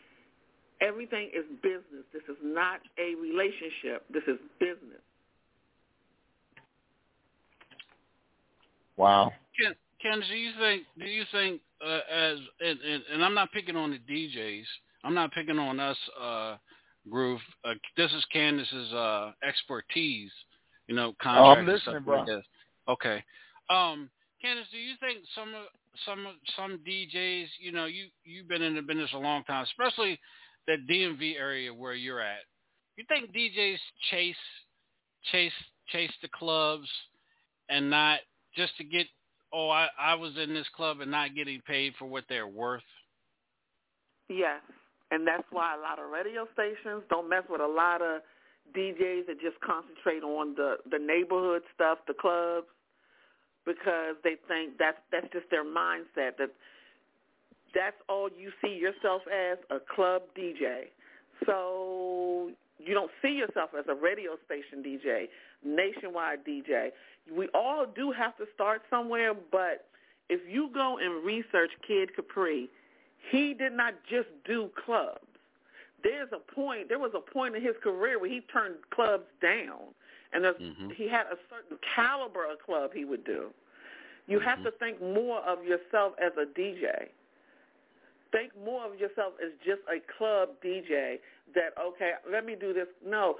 [SPEAKER 6] Everything is business. This is not a relationship. This is business.
[SPEAKER 18] Wow.
[SPEAKER 4] Ken, Ken, do you think do you think uh, as and, and, and I'm not picking on the DJs. I'm not picking on us, uh, Groove. Uh, this is Candace's uh, expertise. You know, contracts and
[SPEAKER 18] listening, bro.
[SPEAKER 4] like. Okay. Um, Candace, do you think some of some some DJs, you know, you you've been in the business a long time, especially that DMV area where you're at. You think DJs chase chase chase the clubs and not just to get oh I, I was in this club and not getting paid for what they're worth.
[SPEAKER 6] Yes, and that's why a lot of radio stations don't mess with a lot of DJs that just concentrate on the the neighborhood stuff, the clubs, because they think that's that's just their mindset that that's all you see yourself as a club DJ. So you don't see yourself as a radio station DJ, nationwide DJ. We all do have to start somewhere, but if you go and research Kid Capri, he did not just do clubs. There's a point. There was a point in his career where he turned clubs down, and there's, mm-hmm. he had a certain caliber of club he would do. You have mm-hmm. to think more of yourself as a DJ. Think more of yourself as just a club DJ. That okay, let me do this. No,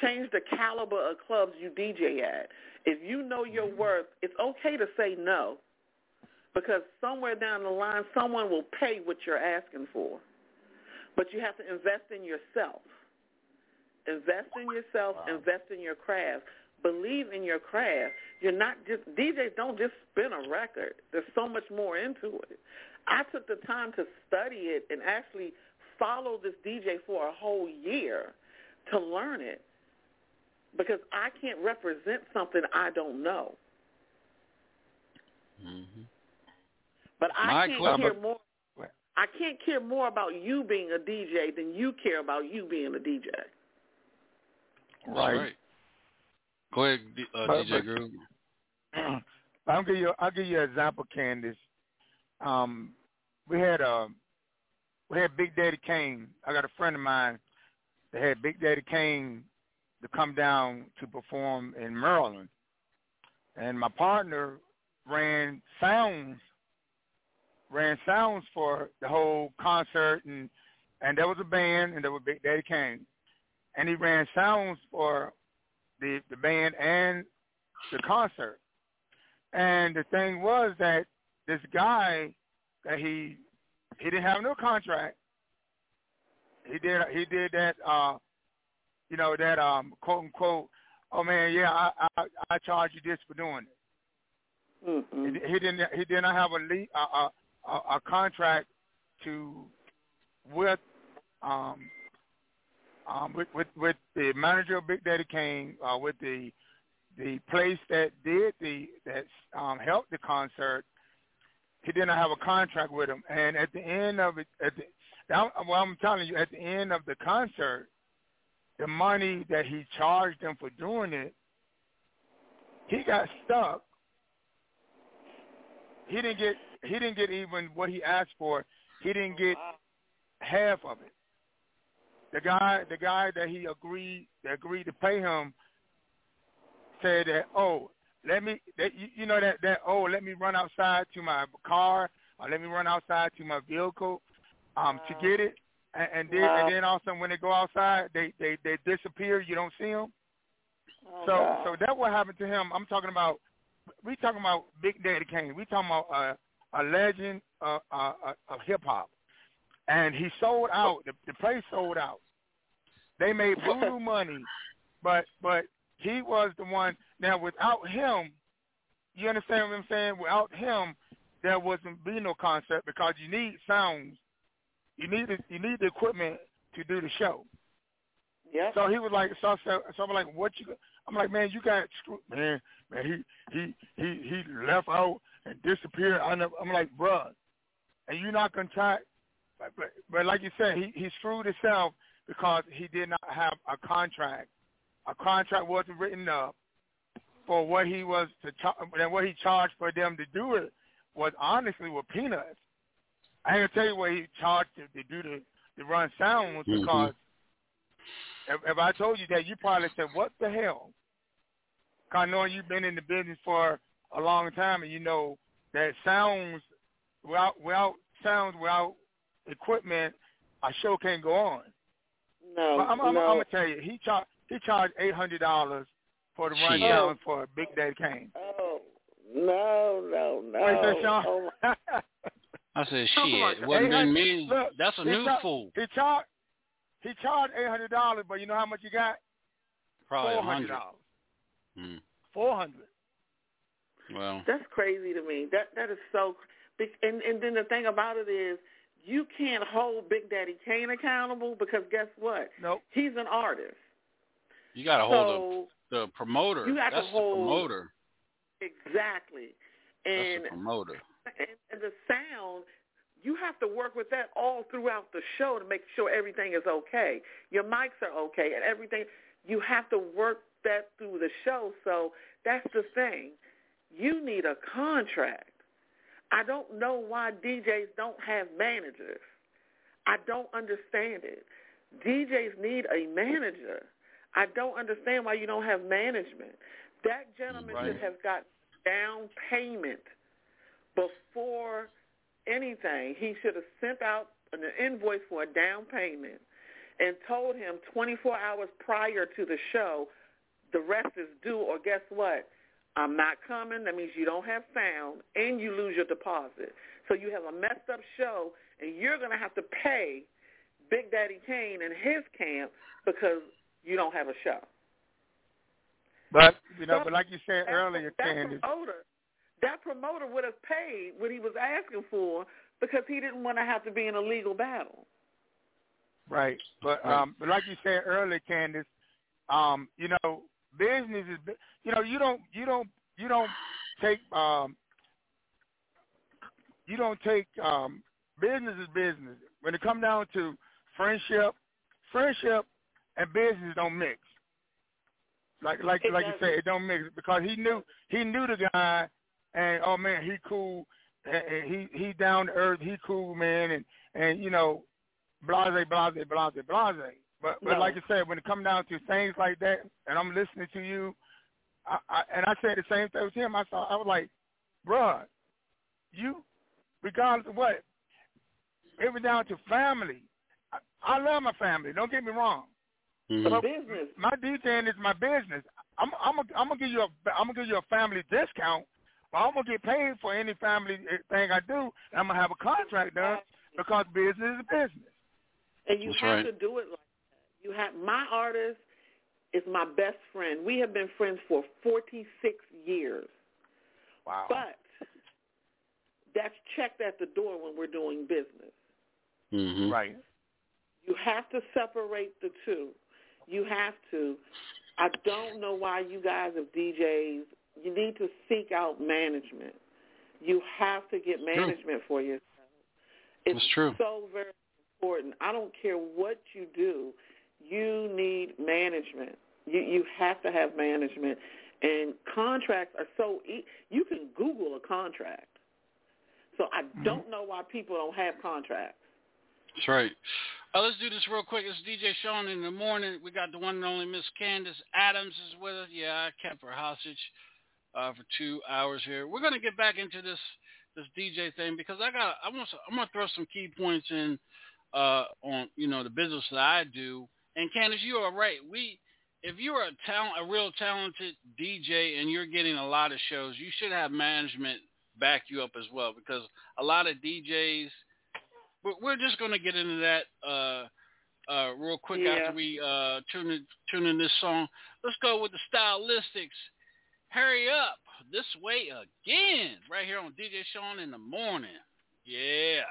[SPEAKER 6] change the caliber of clubs you DJ at. If you know your mm-hmm. worth, it's okay to say no because somewhere down the line someone will pay what you're asking for. But you have to invest in yourself. Invest in yourself, invest in your craft. Believe in your craft. You're not just DJs don't just spin a record. There's so much more into it. I took the time to study it and actually follow this DJ for a whole year to learn it because I can't represent something I don't know.
[SPEAKER 4] Mm-hmm.
[SPEAKER 6] But I
[SPEAKER 4] My
[SPEAKER 6] can't
[SPEAKER 4] question-
[SPEAKER 6] care more. I can't care more about you being a DJ than you care about you being a DJ.
[SPEAKER 4] That's right. Go ahead, D- uh,
[SPEAKER 18] But-
[SPEAKER 4] DJ
[SPEAKER 18] but-
[SPEAKER 4] Groove.
[SPEAKER 18] I'll give you I'll give you an example, Candace. Um, we had uh we had Big Daddy Kane. I got a friend of mine that had Big Daddy Kane to come down to perform in Maryland, and my partner ran sounds ran sounds for the whole concert and and there was a band and there was Big Daddy Kane. And he ran sounds for the the band and the concert. And the thing was that this guy that he he didn't have no contract. He did he did that uh you know that um quote unquote oh man yeah I I, I charge you this for doing it.
[SPEAKER 6] Mm-hmm.
[SPEAKER 18] He, he didn't he did not have a, le- a, a a, contract to with um um with with, with the manager of Big Daddy Kane, uh, with the the place that did the that um helped the concert. He did not have a contract with him, and at the end of it, at the well, I'm telling you, at the end of the concert, the money that he charged them for doing it, he got stuck. He didn't get he didn't get even what he asked for. He didn't get half of it. The guy, the guy that he agreed agreed to pay him said that, oh, let me, that you, you know that that oh, let me run outside to my car or let me run outside to my vehicle, um, to get it, and, and then and then all of a sudden when they go outside, they they they disappear. You don't see them.
[SPEAKER 6] Oh,
[SPEAKER 18] so
[SPEAKER 6] God.
[SPEAKER 18] so that what happened to him. I'm talking about. We talking about Big Daddy Kane. We talking about uh, a legend uh, uh, uh, of hip hop, and he sold out. The, the place sold out. They made voodoo money, but but he was the one. Now without him, you understand what I'm saying? Without him, there wasn't be no concert because you need sounds. You need the, you need the equipment to do the show.
[SPEAKER 6] Yeah.
[SPEAKER 18] So he was like, so, so, so I'm like, what you? I'm like, man, you got screwed, man. Man, he he he he left out and disappeared. I never, I'm like, bruh, and you're not gonna try. But, but, but like you said, he he screwed himself because he did not have a contract. A contract wasn't written up for what he was to char- and what he charged for them to do it was honestly with peanuts. I ain't gonna tell you what he charged to, to do the to run sounds
[SPEAKER 4] Mhm.
[SPEAKER 18] because if, if I told you that, you probably said, "What the hell?" Cause knowing you've been in the business for a long time, and you know that sounds without without sounds without equipment, a show can't go on.
[SPEAKER 6] No,
[SPEAKER 18] But I'm, I'm,
[SPEAKER 6] no.
[SPEAKER 18] I'm gonna tell you, he charged he charged eight hundred dollars for the run
[SPEAKER 6] Shit.
[SPEAKER 18] down for Big Daddy Kane.
[SPEAKER 6] Oh, no, no, no.
[SPEAKER 18] What you Shaun?
[SPEAKER 6] Oh,
[SPEAKER 4] I said, shit, it wasn't been me.
[SPEAKER 18] Look,
[SPEAKER 4] That's a new
[SPEAKER 18] char-
[SPEAKER 4] fool.
[SPEAKER 18] He charged he charged eight hundred dollars, but you know how much he got?
[SPEAKER 4] Probably a
[SPEAKER 18] Four hundred
[SPEAKER 4] hundred.
[SPEAKER 18] dollars.
[SPEAKER 4] Hmm.
[SPEAKER 18] Four hundred.
[SPEAKER 4] Well,
[SPEAKER 6] That's crazy to me. That that is so. big- And and then the thing about it is, you can't hold Big Daddy Kane accountable because guess what?
[SPEAKER 18] Nope.
[SPEAKER 6] He's an artist.
[SPEAKER 4] you got to hold
[SPEAKER 6] so
[SPEAKER 4] the, promoter.
[SPEAKER 6] You got to
[SPEAKER 4] That's the
[SPEAKER 6] hold-
[SPEAKER 4] promoter.
[SPEAKER 6] exactly.
[SPEAKER 4] That's
[SPEAKER 6] And,
[SPEAKER 4] the promoter.
[SPEAKER 6] and and the sound, you have to work with that all throughout the show to make sure everything is okay. Your mics are okay and everything. You have to work that through the show. So that's the thing. You need a contract. I don't know why DJs don't have managers. I don't understand it. DJs need a manager. I don't understand why you don't have management. That gentleman
[SPEAKER 4] Right.
[SPEAKER 6] should have got down payment before anything. He should have sent out an invoice for a down payment and told him 24 hours prior to the show, the rest is due, or guess what? I'm not coming. That means you don't have sound and you lose your deposit. So you have a messed up show and you're going to have to pay Big Daddy Kane and his camp because you don't have a show.
[SPEAKER 18] But you know, but like you said earlier,
[SPEAKER 6] that
[SPEAKER 18] Candace,
[SPEAKER 6] promoter, that promoter would have paid what he was asking for because he didn't want to have to be in a legal battle.
[SPEAKER 18] right? But um, but like you said earlier, Candace, um, you know, business is, bu- you know, you don't you don't you don't take um, you don't take um, business is business. When it comes down to friendship, friendship and business don't mix. Like like
[SPEAKER 6] It
[SPEAKER 18] like you said, it don't mix because he knew he knew the guy, and oh man, he cool, and, he he down to earth, he cool man, and and you know, blase blase blase blase. But but
[SPEAKER 6] No.
[SPEAKER 18] like you said, when it comes down to things like that, and I'm listening to you, I, I and I said the same thing with him. I saw I was like, bruh, you, regardless of what, it was down to family. I, I love my family. Don't get me wrong.
[SPEAKER 4] Mhm.
[SPEAKER 18] But
[SPEAKER 6] business.
[SPEAKER 18] My DJing is my business. I'm I'm gonna I'm gonna give you a I'm gonna give you a family discount. But I'm gonna get paid for any family thing I do. And I'm gonna have a contract done because business is a business.
[SPEAKER 6] And you
[SPEAKER 4] That's
[SPEAKER 6] have
[SPEAKER 4] right.
[SPEAKER 6] to do it like that. You have my artist is my best friend. We have been friends for 46 years.
[SPEAKER 18] Wow.
[SPEAKER 6] But that's checked at the door when we're doing business.
[SPEAKER 4] Mhm.
[SPEAKER 18] Right.
[SPEAKER 6] You have to separate the two. You have to. I don't know why you guys as DJs, you need to seek out management. You have to get management for yourself. It's
[SPEAKER 4] That's true.
[SPEAKER 6] so very important. I don't care what you do. You need management. You you have to have management. And contracts are so e- you can Google a contract. So I mm-hmm. don't know why people don't have contracts.
[SPEAKER 4] That's right. Uh, let's do this real quick. It's DJ Shaun in the morning. We got the one and only Miss Candace Adams is with us. Yeah, I kept her hostage uh, for two hours here. We're gonna get back into this this DJ thing because I got I want I'm gonna throw some key points in uh, on you know the business that I do. And Candace, you are right. We if you're a talent a real talented DJ and you're getting a lot of shows, you should have management back you up as well because a lot of DJs we're, we're just going to get into that uh, uh, real quick
[SPEAKER 6] Yeah.
[SPEAKER 4] after we uh, tune in, tune in this song. Let's go with the stylistics. Hurry up, this way again, right here on DJ Shaun in the morning. Yeah.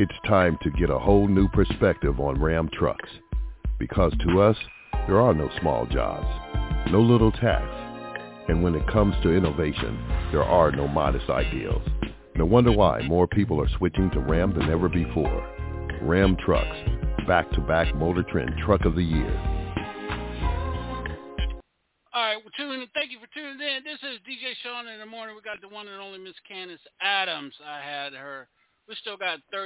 [SPEAKER 20] It's time to get a whole new perspective on Ram trucks. Because to us, there are no small jobs, no little tasks, and when it comes to innovation, there are no modest ideals. No wonder why more people are switching to Ram than ever before. Ram Trucks, back-to-back Motor Trend Truck of the Year.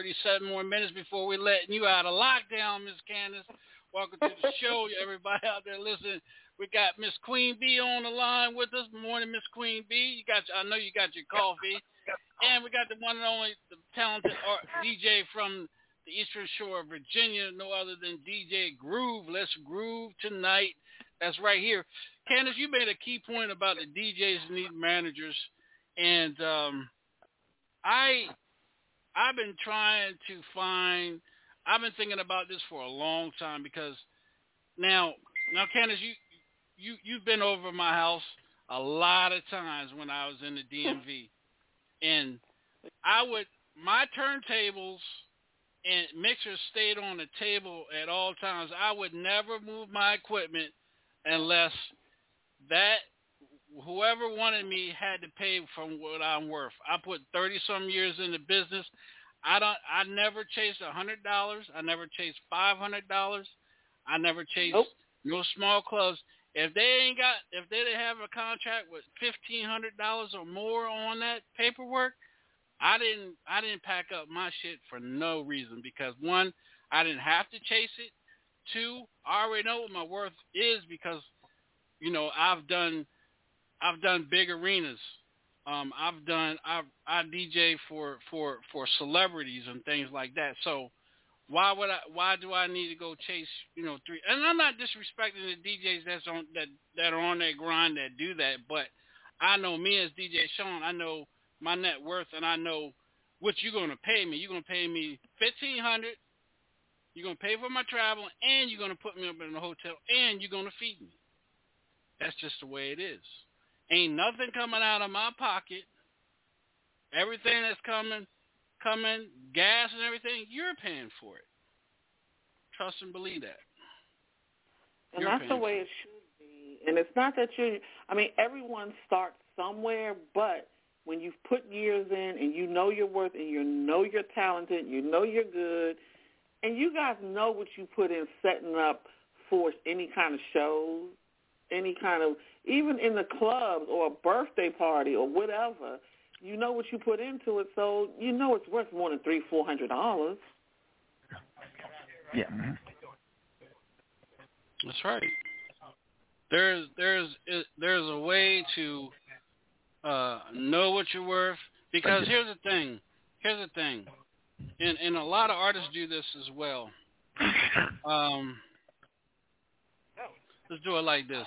[SPEAKER 4] 37 more minutes before we letting you out of lockdown, Miss Candace. Welcome to the show, everybody out there listening. We got Miss Queen B on the line with us. Morning, Miss Queen B. You got, I know you got your coffee, and we got the one and only the talented art, DJ from the Eastern Shore of Virginia, no other than DJ Groove. Let's groove tonight. That's right here. Candace, you made a key point about the DJs need managers, and um, I I've been trying to find. I've been thinking about this for a long time because now now Candace, you you you've been over my house a lot of times when I was in the DMV, and I would my turntables and mixers stayed on the table at all times. I would never move my equipment unless that whoever wanted me had to pay from what I'm worth. I put thirty some years in the business. I don't. I never chased a hundred dollars. I never chased five hundred dollars. I never chased
[SPEAKER 6] Nope.
[SPEAKER 4] no small clubs. If they ain't got, if they didn't have a contract with fifteen hundred dollars or more on that paperwork, I didn't. I didn't pack up my shit for no reason because one, I didn't have to chase it. Two, I already know what my worth is because, you know, I've done, I've done big arenas. Um, I've done, I I DJ for for for celebrities and things like that. So why would I? Why do I need to go chase? You know, three. And I'm not disrespecting the DJs that's on that that are on that grind that do that, but I know me as DJ Shaun. I know my net worth, and I know what you're gonna pay me. You're gonna pay me fifteen hundred. You're gonna pay for my travel, and you're gonna put me up in a hotel, and you're gonna feed me. That's just the way it is. Ain't nothing coming out of my pocket. Everything that's coming, coming, gas and everything, you're paying for it. Trust and believe that.
[SPEAKER 6] And
[SPEAKER 4] You're
[SPEAKER 6] that's the way it should be. And it's not that you I mean, everyone starts somewhere, but when you've put years in and you know your worth and you know you're talented, you know you're good, and you guys know what you put in setting up for any kind of shows, any kind of even in the clubs or a birthday party or whatever, you know what you put into it, so you know it's worth more than three, four hundred dollars.
[SPEAKER 18] Yeah.
[SPEAKER 4] That's right. There's there's there's a way to uh, know what you're worth because here's the thing. Here's the thing, and and a lot of artists do this as well. Um, let's do it like this.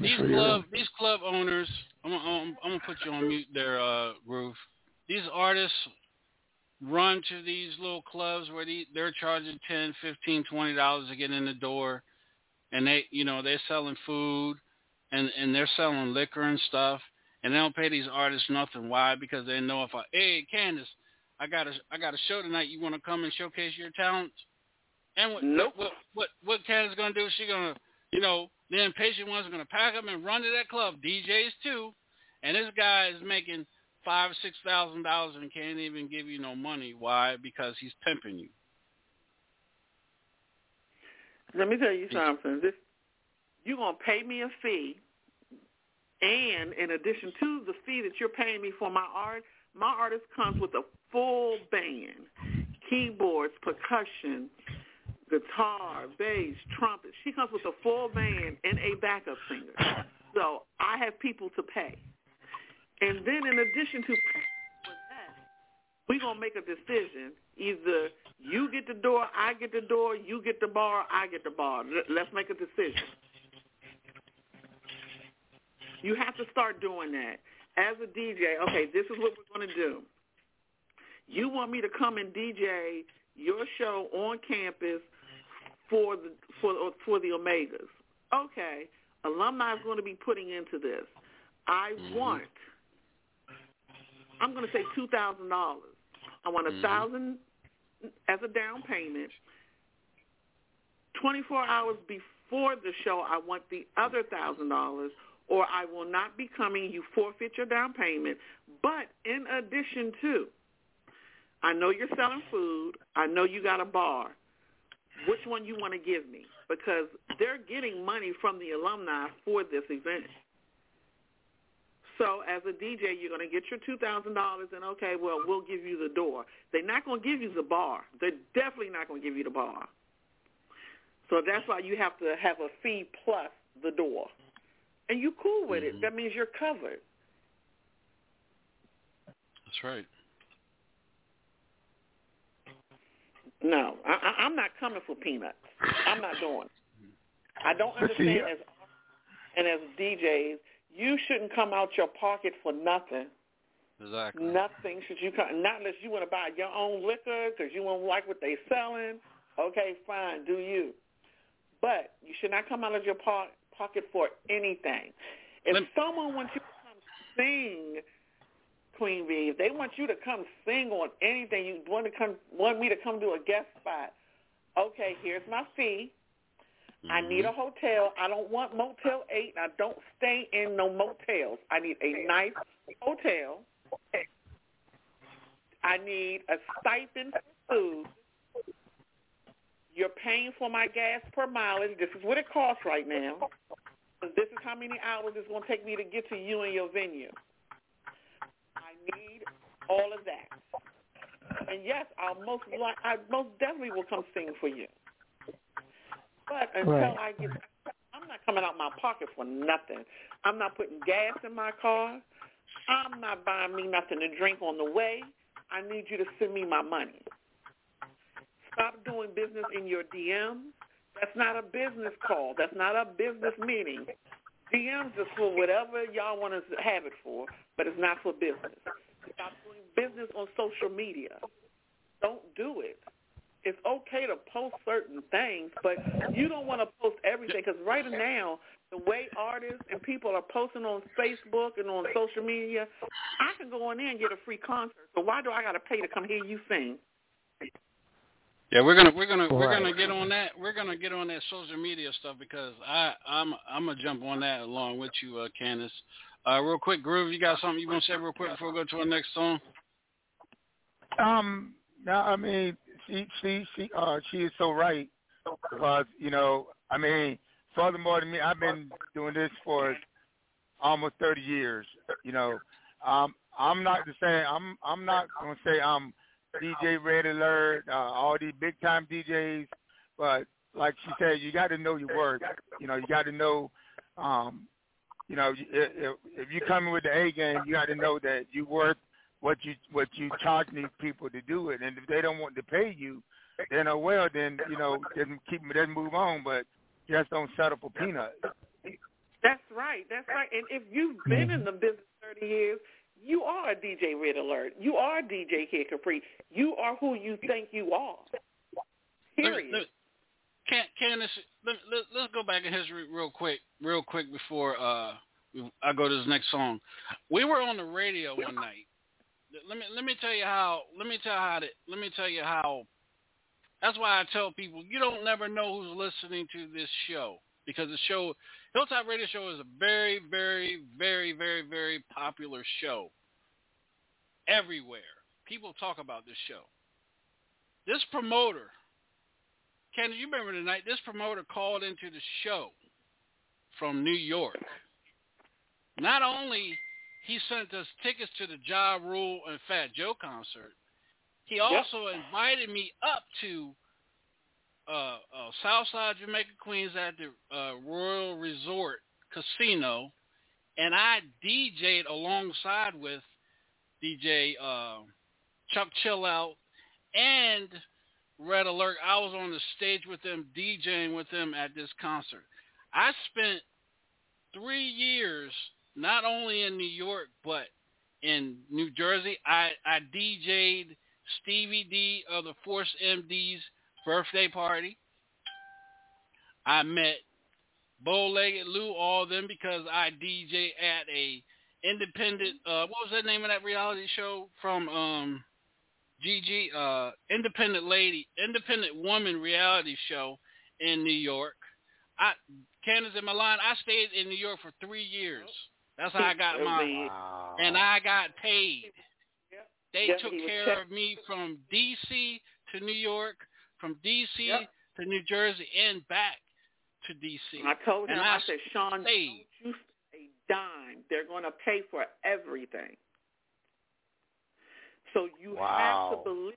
[SPEAKER 4] These club these club owners, I'm gonna, I'm, I'm gonna put you on mute there, uh, Groove. These artists run to these little clubs where they, they're charging ten, fifteen, twenty dollars to get in the door, and they, you know, they're selling food, and and they're selling liquor and stuff, and they don't pay these artists nothing. Why? Because they know if I, hey, Candace, I got a I got a show tonight. You want to come and showcase your talents? And what
[SPEAKER 6] Nope.
[SPEAKER 4] what what what Candace gonna do? She gonna, you know, the impatient ones are gonna pack up and run to that club. DJs too, and this guy is making five six thousand dollars and can't even give you no money. Why? Because he's pimping you.
[SPEAKER 6] Let me tell you something. This you're gonna pay me a fee, and in addition to the fee that you're paying me for my art, my artist comes with a full band, keyboards, percussion, guitar, bass, trumpet. She comes with a full band and a backup singer. So I have people to pay, and then in addition to that, we're gonna make a decision. Either you get the door, I get the door, you get the bar, I get the bar. Let's make a decision. You have to start doing that. As a DJ, okay, this is what we're going to do. You want me to come and DJ your show on campus for the for for the Omegas. Okay, alumni is going to be putting into this. I mm-hmm. want. I'm going to say two thousand dollars I want a mm-hmm. thousand as a down payment. 24 hours before the show, I want the other thousand dollars, or I will not be coming. You forfeit your down payment. But in addition to, I know you're selling food. I know you got a bar. Which one you want to give me? Because they're getting money from the alumni for this event. So as a DJ, you're going to get your two thousand dollars, and okay, well, we'll give you the door. They're not going to give you the bar. They're definitely not going to give you the bar. So that's why you have to have a fee plus the door, and you cool with it. Mm-hmm. That means you're covered.
[SPEAKER 4] That's right.
[SPEAKER 6] No, I, I, I'm not coming for peanuts. I'm not doing. it. I don't
[SPEAKER 18] But see,
[SPEAKER 6] understand as and as DJs, you shouldn't come out your pocket for nothing.
[SPEAKER 4] Exactly.
[SPEAKER 6] Nothing should you come, not unless you want to buy your own liquor because you won't like what they selling. Okay, fine, do you? But you should not come out of your po- pocket for anything. If someone wants you to come sing, Queen Bee, if they want you to come sing on anything, you want to come, want me to come do a guest spot. Okay, here's my fee. I mm-hmm. need a hotel. I don't want Motel 8. I don't stay in no motels. I need a nice hotel. I need a stipend for food. You're paying for my gas per mileage. This is what it costs right now. This is how many hours it's going to take me to get to you and your venue. I need all of that. And yes, I'll most I most definitely will come sing for you. But until
[SPEAKER 19] Right.
[SPEAKER 6] I get, I'm not coming out my pocket for nothing. I'm not putting gas in my car. I'm not buying me nothing to drink on the way. I need you to send me my money. Stop doing business in your DMs. That's not a business call. That's not a business meeting. DMs is for whatever y'all want to have it for, but it's not for business. Stop doing business on social media. Don't do it. It's okay to post certain things, but you don't want to post everything because right now, the way artists and people are posting on Facebook and on social media, I can go on there and get a free concert. So why do I got to pay to come hear you sing?
[SPEAKER 4] Yeah, we're gonna we're gonna we're
[SPEAKER 6] Right.
[SPEAKER 4] gonna get on that. We're gonna get on that social media stuff because I I'm I'm gonna jump on that along with you, uh, Candace. Uh, real quick, Groove, you got something you want to say real quick before we go to our next song?
[SPEAKER 18] Um, no, I mean, she she she uh she is so right because you know, I mean, furthermore to me, I've been doing this for almost thirty years. You know, um, I'm not the same. I'm I'm not gonna say I'm DJ Red Alert, uh, all these big time DJs, but like she said, you got to know your worth. You know, you got to know. Um, you know, if, if if you come in with the A game, you got to know that you worth what you what you charge these people to do it, and if they don't want to pay you, then oh well, then you know, then keep then move on, but just don't settle for peanuts.
[SPEAKER 6] That's right. That's right. And if you've been in the business 30 years, you are DJ Red Alert. You are DJ Kid Capri. You are who you think you are. Period.
[SPEAKER 4] Let, let, Can, Candace, let, let, let's go back in history real quick, real quick before uh, I go to this next song. We were on the radio one night. Let me let me tell you how. Let me tell how. To, let me tell you how. That's why I tell people you don't never know who's listening to this show because the show Hilltop Radio Show is a very, very, very, very, very popular show everywhere. People talk about this show. This promoter, Ken, you remember the night this promoter called into the show from New York. Not only he sent us tickets to the Ja Rule and Fat Joe concert, he also invited me up to uh, uh, Southside Jamaica Queens at the uh, Royal Resort Casino, and I DJ'd alongside with DJ uh, Chuck Chillout and Red Alert. I was on the stage with them, DJing with them at this concert. I spent three years not only in New York but in New Jersey. I, I DJ'd Stevie D of the Force MD's birthday party. I met Bow-Legged Lou, all of them because I DJ at a independent. Uh, what was the name of that reality show from um, Gigi, uh, independent lady, independent woman reality show in New York. I Candace in my line. I stayed in New York for three years. That's how I got mine,
[SPEAKER 18] Wow.
[SPEAKER 4] and I got paid. They
[SPEAKER 6] Yep,
[SPEAKER 4] took care
[SPEAKER 6] check-
[SPEAKER 4] of me from D.C. to New York, from D.C.
[SPEAKER 6] Yep.
[SPEAKER 4] to New Jersey, and back to D.C.
[SPEAKER 6] I told him,
[SPEAKER 4] and
[SPEAKER 6] I said, Shaun,
[SPEAKER 4] stayed.
[SPEAKER 6] don't you a dime. They're going to pay for everything. So you have to believe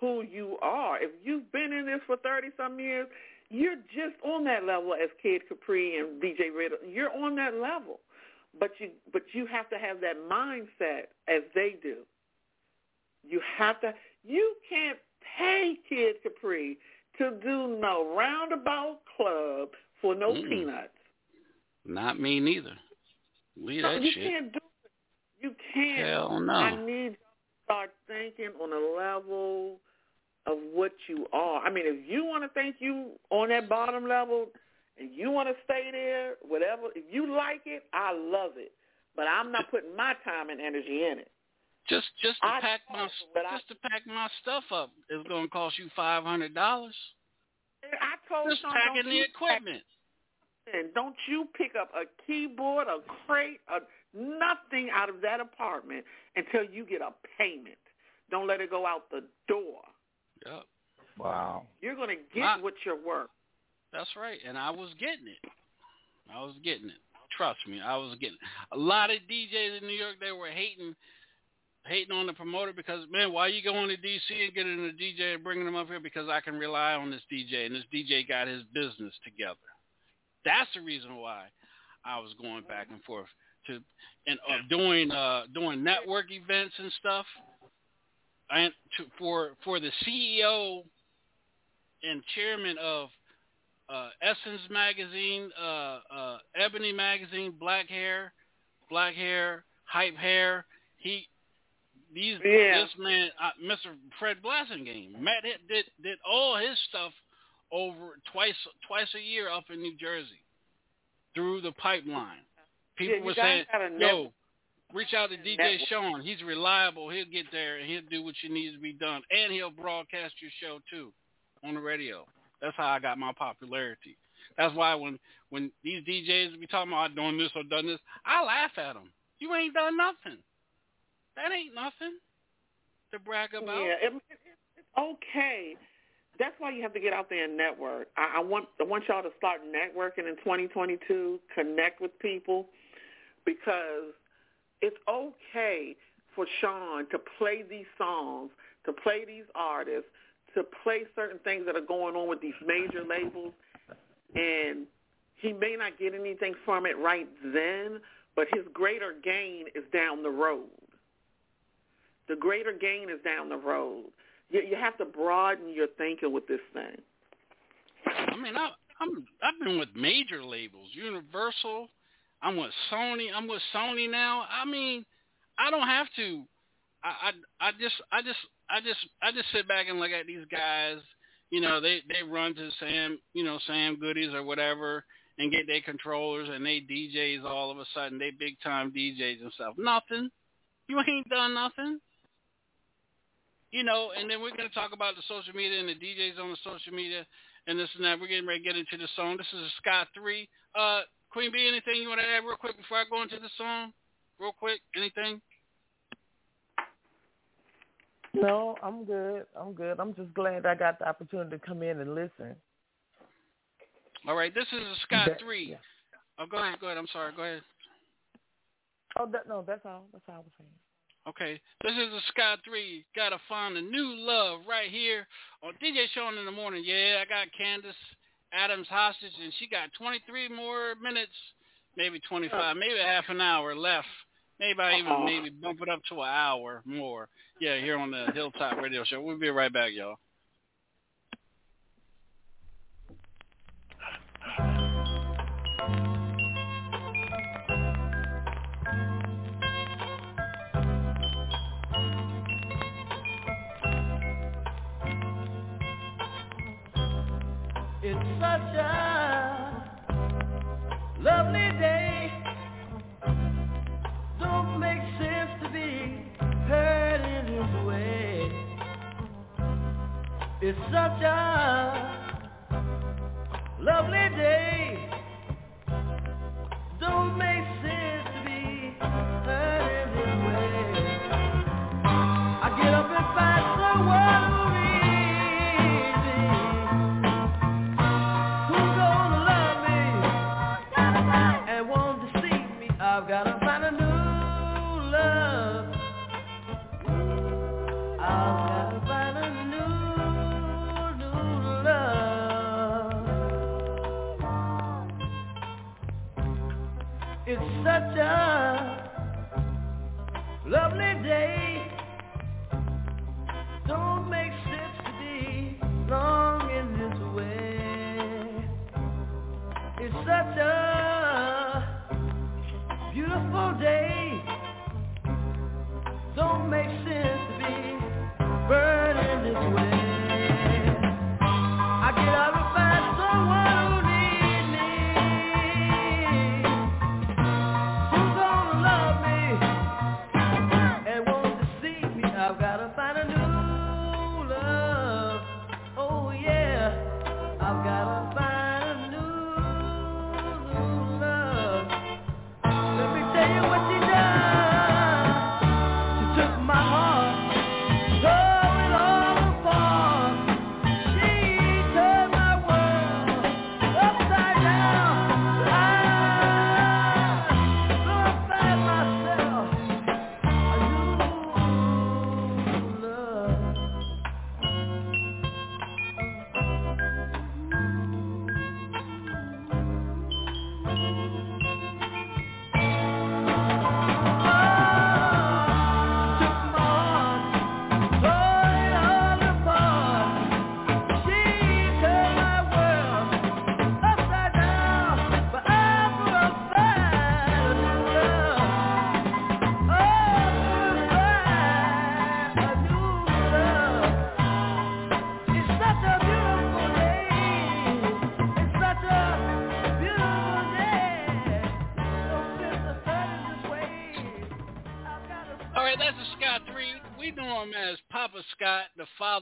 [SPEAKER 6] who you are. If you've been in this for 30 some years, you're just on that level as Kid Capri and DJ Riddle. You're on that level. But you but you have to have that mindset as they do. You have to you can't pay Kid Capri to do no roundabout club for no
[SPEAKER 4] Mm-mm.
[SPEAKER 6] peanuts.
[SPEAKER 4] Not me neither. Leave
[SPEAKER 6] No,
[SPEAKER 4] that
[SPEAKER 6] you
[SPEAKER 4] shit.
[SPEAKER 6] can't do it. You can't.
[SPEAKER 4] Hell no.
[SPEAKER 6] I need to start thinking on a level of what you are. I mean, if you want to think you on that bottom level and you want to stay there, whatever, if you like it, I love it. But I'm not putting my time and energy in it.
[SPEAKER 4] Just just to
[SPEAKER 6] I
[SPEAKER 4] pack my
[SPEAKER 6] but I-
[SPEAKER 4] just to pack my stuff up is going to cost you five hundred dollars.
[SPEAKER 6] I told
[SPEAKER 4] Just
[SPEAKER 6] Shaun,
[SPEAKER 4] packing the equipment.
[SPEAKER 6] And don't you pick up a keyboard, a crate, a nothing out of that apartment until you get a payment. Don't let it go out the door.
[SPEAKER 4] Yep,
[SPEAKER 18] Wow.
[SPEAKER 6] You're going to get
[SPEAKER 4] My-
[SPEAKER 6] what you're worth.
[SPEAKER 4] that's right. And I was getting it. I was getting it. Trust me, I was getting it. a lot of DJs in New York. They were hating, hating on the promoter because man, why you going to DC and getting a DJ and bringing them up here? Because I can rely on this DJ, and this DJ got his business together. That's the reason why I was going back and forth to and uh, doing uh, doing network events and stuff, and to, for for the CEO and chairman of uh, Essence magazine, uh, uh, Ebony magazine, Black Hair, Black Hair, Hype Hair. He these
[SPEAKER 6] Yeah.
[SPEAKER 4] this man, uh, Mr. Fred Blasingame, Matt did did all his stuff over twice twice a year up in New Jersey through the pipeline. People
[SPEAKER 6] Yeah,
[SPEAKER 4] were saying, "Yo, reach out to DJ
[SPEAKER 6] Network.
[SPEAKER 4] Shaun. He's reliable. He'll get there and he'll do what you need to be done, and he'll broadcast your show too on the radio." That's how I got my popularity. That's why when when these DJs be talking about doing this or done this, I laugh at them. You ain't done nothing. That ain't nothing to brag about.
[SPEAKER 6] Yeah, it, it, it's okay. That's why you have to get out there and network. I, I want I want y'all to start networking in 2022. Connect with people because it's okay for Shaun to play these songs, to play these artists, to play certain things that are going on with these major labels, and he may not get anything from it right then, but his greater gain is down the road. The greater gain is down the road. You, you have to broaden your thinking with this thing.
[SPEAKER 4] I mean, I, I'm I've been with major labels, Universal. I'm with Sony. I'm with Sony now. I mean, I don't have to. I I, I just I just I just I just sit back and look at these guys. You know, they they run to Sam, you know, Sam Goody's or whatever, and get their controllers and they DJs all of a sudden. They big time DJs and stuff. Nothing. You ain't done nothing. You know, and then we're going to talk about the social media and the DJs on the social media and this and that. We're getting ready to get into the song. This is Scott 3. Uh, Queen B, anything you want to add real quick before I go into the song? Real quick, anything?
[SPEAKER 19] No, I'm good. I'm good. I'm just glad I got the opportunity to come in and listen.
[SPEAKER 4] All right, this is Scott
[SPEAKER 19] That-
[SPEAKER 4] 3.
[SPEAKER 19] yeah.
[SPEAKER 4] Oh, go ahead, go ahead. I'm sorry. Go ahead.
[SPEAKER 19] Oh, that, no, that's all. That's all I was saying.
[SPEAKER 4] Okay, this is a Sky 3. Gotta find a new love right here oh, on DJ Shaun in the morning. Yeah, I got Candace Adams hostage, and she got 23 more minutes, maybe 25, maybe half an hour left. Maybe I even
[SPEAKER 6] Uh-oh.
[SPEAKER 4] maybe bump it up to an hour more. Yeah, here on the Hilltop Radio Show. We'll be right back, y'all.
[SPEAKER 5] It's such a lovely day. Don't make sense to be hurt in this way. It's such a lovely day.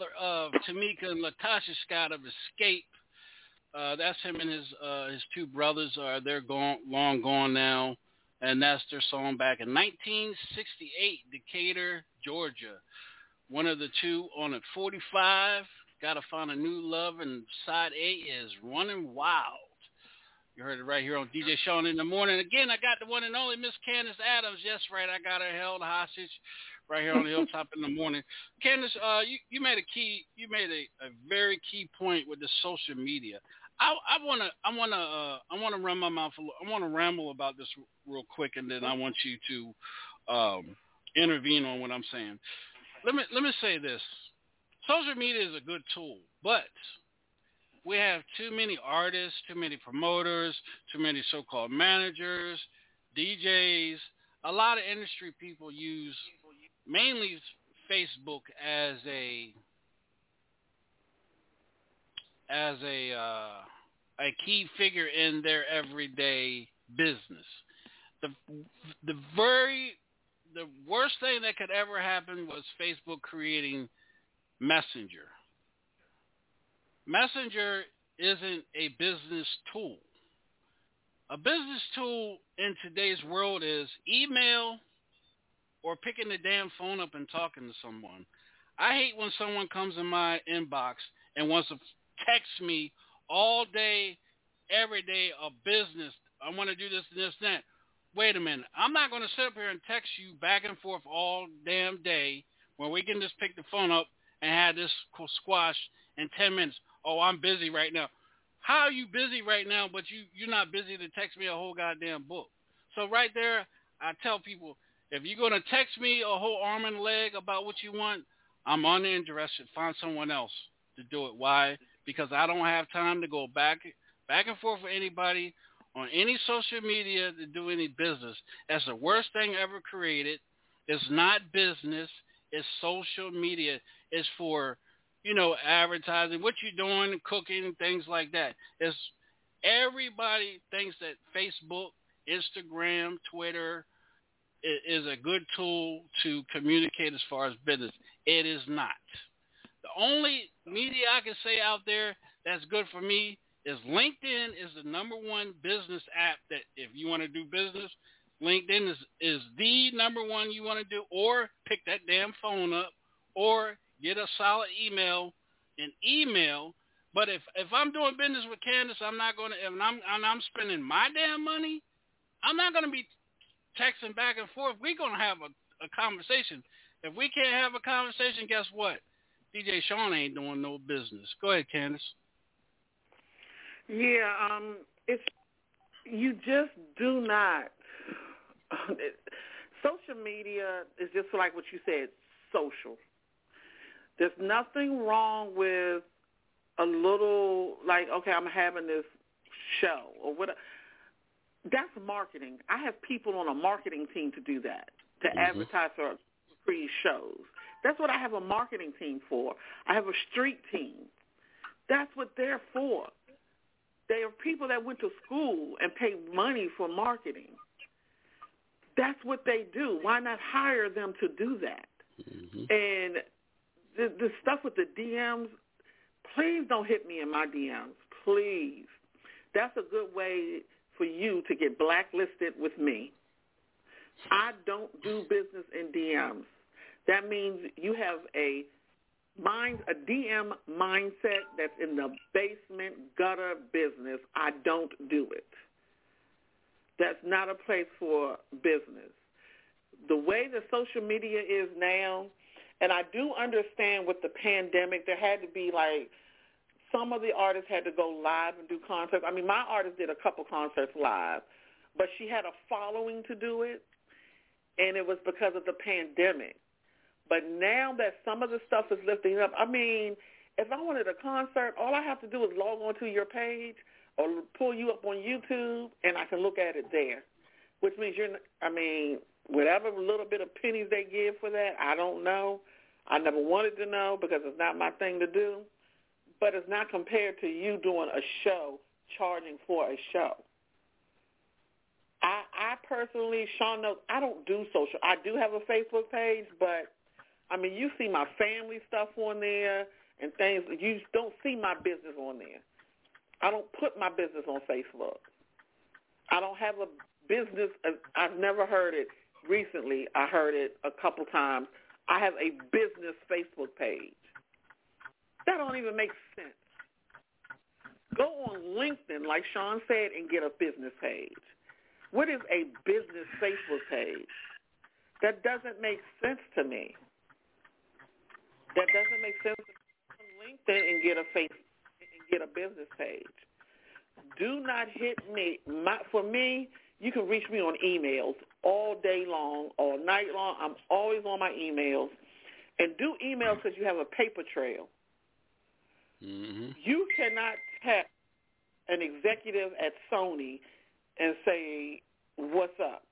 [SPEAKER 4] Father of Tamika and LaTocha Scott of Xscape. Uh, that's him and his uh, his two brothers. Are they're gone, long gone now, and that's their song back in 1968, Decatur, Georgia. One of the two on at 45. Got to find a new love, and side A is Running Wild. You heard it right here on DJ Shaun in the morning. Again, I got the one and only Miss Candace Adams. Yes, right. I got her held hostage right here on the hilltop in the morning. Candace, uh, you, you made a key, you made a, a very key point with the social media. I, I wanna, I wanna, uh, I wanna run my mouth. I wanna ramble about this real quick, and then I want you to um, intervene on what I'm saying. Let me, let me say this: social media is a good tool, but we have too many artists, too many promoters, too many so-called managers, DJs. A lot of industry people use mainly Facebook as a as a uh, a key figure in their everyday business. The the very the worst thing that could ever happen was Facebook creating Messenger. Messenger isn't a business tool. A business tool in today's world is email or picking the damn phone up and talking to someone. I hate when someone comes in my inbox and wants to text me all day, every day of business. I want to do this and this and that. Wait a minute. I'm not going to sit up here and text you back and forth all damn day when we can just pick the phone up and have this squash in 10 minutes. Oh, I'm busy right now. How are you busy right now, but you, you're not busy to text me a whole goddamn book? So right there, I tell people, if you're going to text me a whole arm and leg about what you want, I'm uninterested. Find someone else to do it. Why? Because I don't have time to go back back and forth with anybody on any social media to do any business. That's the worst thing ever created. It's not business. It's social media. It's for, you know, advertising, what you're doing, cooking, things like that. It's everybody thinks that Facebook, Instagram, Twitter is a good tool to communicate as far as business. It is not. The only media I can say out there that's good for me is LinkedIn is the number one business app that if you want to do business, LinkedIn is, is the number one you want to do, or pick that damn phone up, or get a solid email and email. But if if I'm doing business with Candace, I'm not going to. If I'm and I'm spending my damn money, I'm not going to be texting back and forth. We're going to have a, a conversation. If we can't have a conversation, guess what? DJ Shaun ain't doing no business. Go ahead, Candace.
[SPEAKER 6] Yeah, um, it's you just do not. social media is just like what you said, social. There's nothing wrong with a little like okay, I'm having this show or what. That's marketing. I have people on a marketing team to do that to mm-hmm. advertise for free shows. That's what I have a marketing team for. I have a street team. That's what they're for. They are people that went to school and paid money for marketing. That's what they do. Why not hire them to do that? Mm-hmm. And the, the stuff with the DMs, please don't hit me in my DMs. Please. That's a good way for you to get blacklisted with me. I don't do business in DMs. That means you have a mind, a DM mindset that's in the basement gutter business. I don't do it. That's not a place for business. The way the social media is now, and I do understand with the pandemic, there had to be like some of the artists had to go live and do concerts. I mean, my artist did a couple concerts live, but she had a following to do it, and it was because of the pandemic. But now that some of the stuff is lifting up, I mean, if I wanted a concert, all I have to do is log on to your page or pull you up on YouTube, and I can look at it there. Which means you're, I mean, whatever little bit of pennies they give for that, I don't know. I never wanted to know because it's not my thing to do. But it's not compared to you doing a show, charging for a show. I, I personally, Shaun knows, I don't do social. I do have a Facebook page, but I mean, you see my family stuff on there and things. You don't see my business on there. I don't put my business on Facebook. I don't have a business. Uh, I've never heard it recently. I heard it a couple times. I have a business Facebook page. That don't even make sense. Go on LinkedIn, like Shaun said, and get a business page. What is a business Facebook page? That doesn't make sense to me. That doesn't make sense. On LinkedIn and get a face and get a business page. Do not hit me. My, for me, you can reach me on emails all day long, all night long. I'm always on my emails. And do emails because you have a paper trail.
[SPEAKER 4] Mm-hmm.
[SPEAKER 6] You cannot tap an executive at Sony and say, what's up?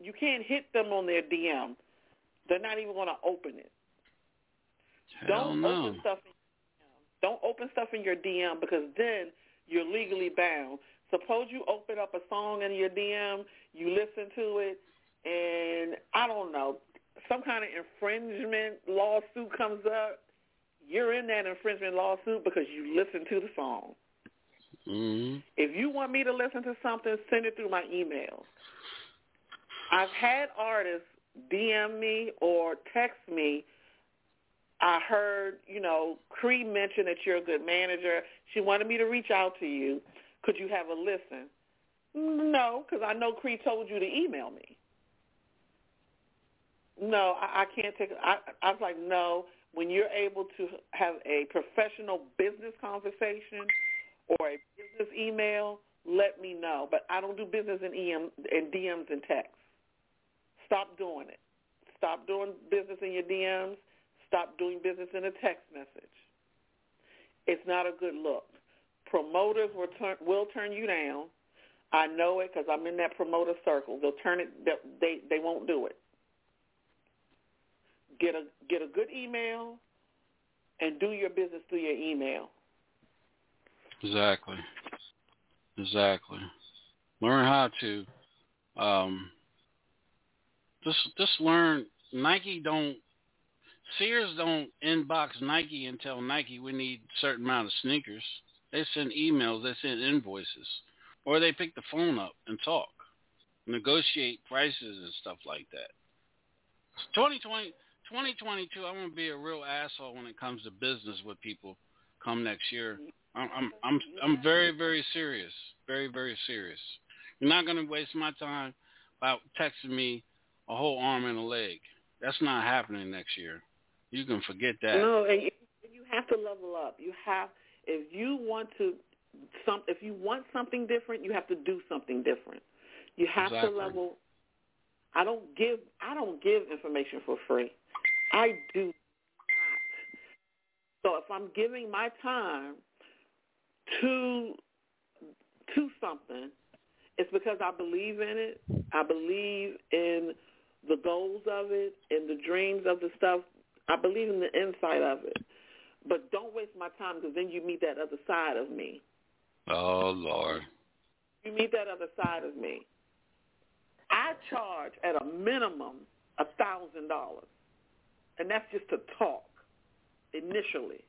[SPEAKER 6] You can't hit them on their DM. They're not even going to open it.
[SPEAKER 4] Hell
[SPEAKER 6] don't
[SPEAKER 4] no.
[SPEAKER 6] open stuff. In, don't open stuff in your DM because then you're legally bound. Suppose you open up a song in your DM, you listen to it, and I don't know, some kind of infringement lawsuit comes up. You're in that infringement lawsuit because you listened to the song.
[SPEAKER 4] Mm-hmm.
[SPEAKER 6] If you want me to listen to something, send it through my email. I've had artists DM me or text me I heard, you know, Cree mention that you're a good manager. She wanted me to reach out to you. Could you have a listen? No, because I know Cree told you to email me. No, I, I can't take. I, I was like, no. When you're able to have a professional business conversation or a business email, let me know. But I don't do business in EM in DMs and texts. Stop doing it. Stop doing business in your DMs Stop doing business in a text message. It's not a good look. Promoters will turn will turn you down. I know it because I'm in that promoter circle. They'll turn it. They they won't do it. Get a get a good email, and do your business through your email.
[SPEAKER 4] Exactly. Exactly. Learn how to. Um, just just learn. Nike don't Sears don't inbox Nike and tell Nike we need a certain amount of sneakers. They send emails, they send invoices, or they pick the phone up and talk, negotiate prices and stuff like that. 2020, 2022, I'm gonna be a real asshole when it comes to business with people. Come next year, I'm I'm I'm, I'm very very serious, very very serious. You're not gonna waste my time by texting me a whole arm and a leg. That's not happening next year. You can forget that.
[SPEAKER 6] No, and you, you have to level up. You have if you want to some if you want something different, you have to do something different. You have
[SPEAKER 4] Exactly.
[SPEAKER 6] to level. I don't give I don't give information for free. I do not. So if I'm giving my time to to something, it's because I believe in it. I believe in the goals of it, in the dreams of the stuff. I believe in the insight of it. But don't waste my time because then you meet that other side of me.
[SPEAKER 4] Oh Lord.
[SPEAKER 6] You meet that other side of me. I charge at a minimum a thousand dollars, and that's just to talk initially.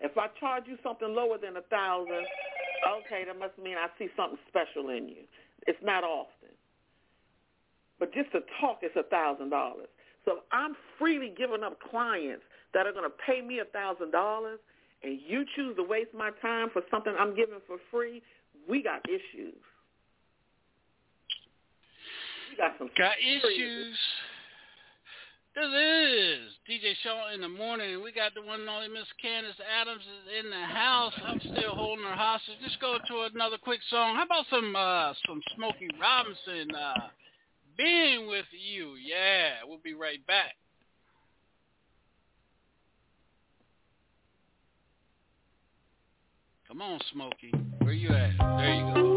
[SPEAKER 6] If I charge you something lower than a thousand, okay, that must mean I see something special in you. It's not often, but just to talk is a thousand dollars. So if I'm freely giving up clients that are going to pay me a thousand dollars, and you choose to waste my time for something I'm giving for free, we got issues. We got some
[SPEAKER 4] Got issues. This is DJ Shaun in the morning. We got the one and only Miss Candace Adams is in the house. I'm still holding her hostage. Let's go to another quick song. How about some uh some Smokey Robinson uh being with you? Yeah, we'll be right back. Come on, Smokey. Where you at? There you go.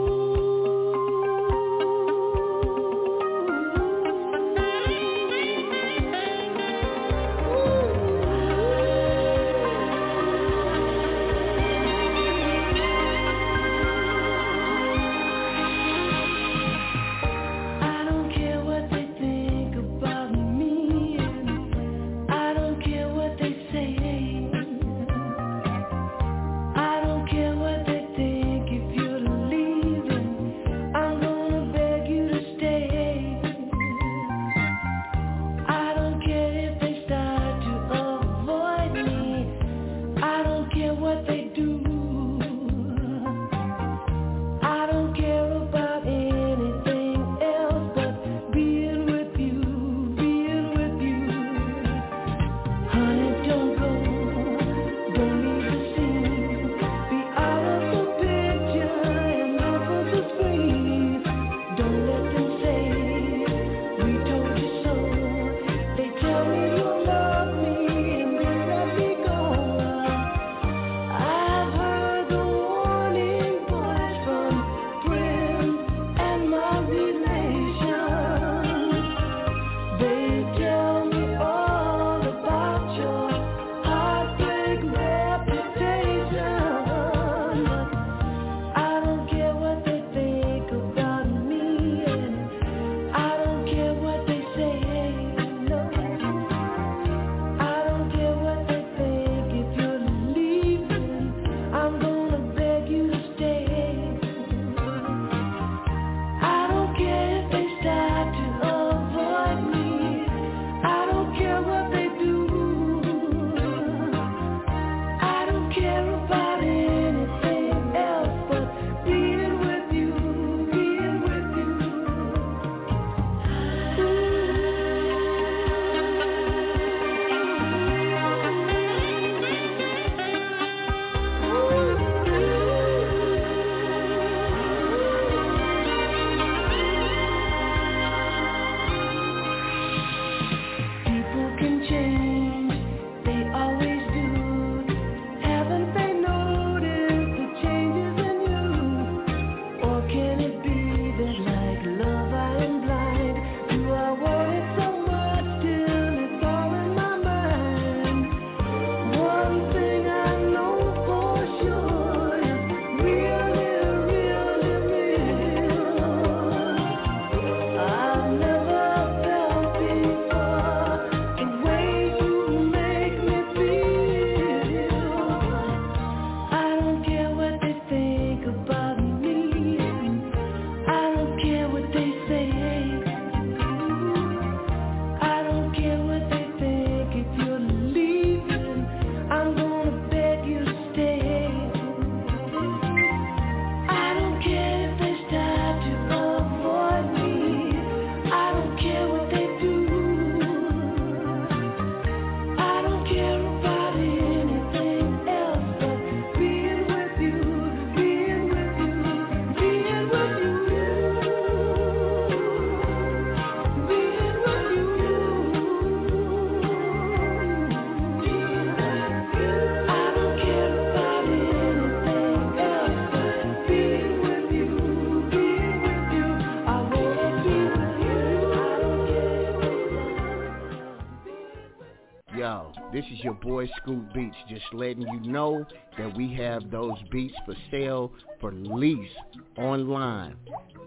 [SPEAKER 21] Boy Scoop Beats just letting you know that we have those beats for sale for lease online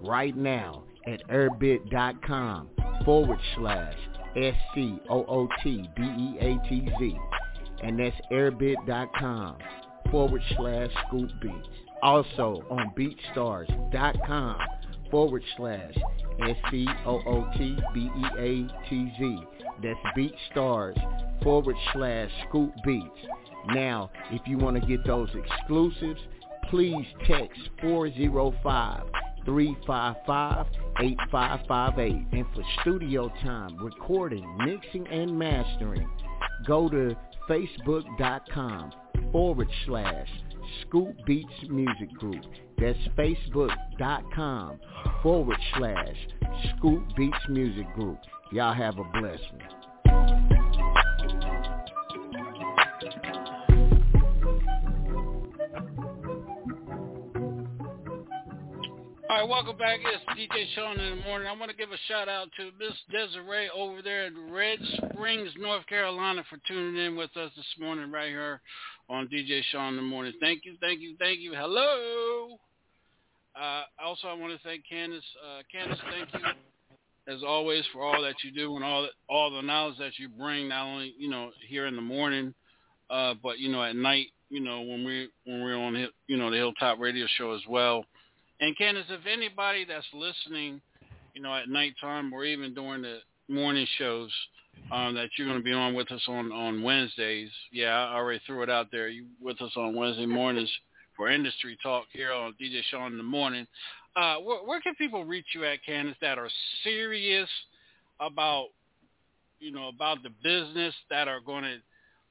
[SPEAKER 21] right now at airbit.com forward slash S-C-O-O-T-B-E-A-T-Z. And that's airbit.com forward slash scoop beats. Also on beatstars.com forward slash S-C-O-O-T-B-E-A-T-Z. That's BeatStars forward slash Scoop Beats. Now, if you want to get those exclusives, please text 405-355-8558. And for studio time, recording, mixing, and mastering, go to facebook.com forward slash Scoop Beats Music Group. That's facebook.com forward slash Scoop Beats Music Group. Y'all have a blessed one.
[SPEAKER 4] All right, welcome back. It's DJ Shaun in the morning. I want to give a shout out to Miss Desiree over there in Red Springs, North Carolina, for tuning in with us this morning right here on DJ Shaun in the morning. Thank you, thank you, thank you. Hello. Uh, also, I want to thank Candace. Uh, Candace, thank you as always for all that you do and all that, all the knowledge that you bring. Not only you know here in the morning, uh, but you know at night. You know when we when we're on you know the Hilltop Radio Show as well. And Candace, if anybody that's listening, you know at nighttime or even during the morning shows um, that you're going to be on with us on on Wednesdays, yeah, I already threw it out there. You with us on Wednesday mornings for industry talk here on DJ Shaun in the morning. Uh, where, where can people reach you at, Candace, that are serious about, you know, about the business, that are going to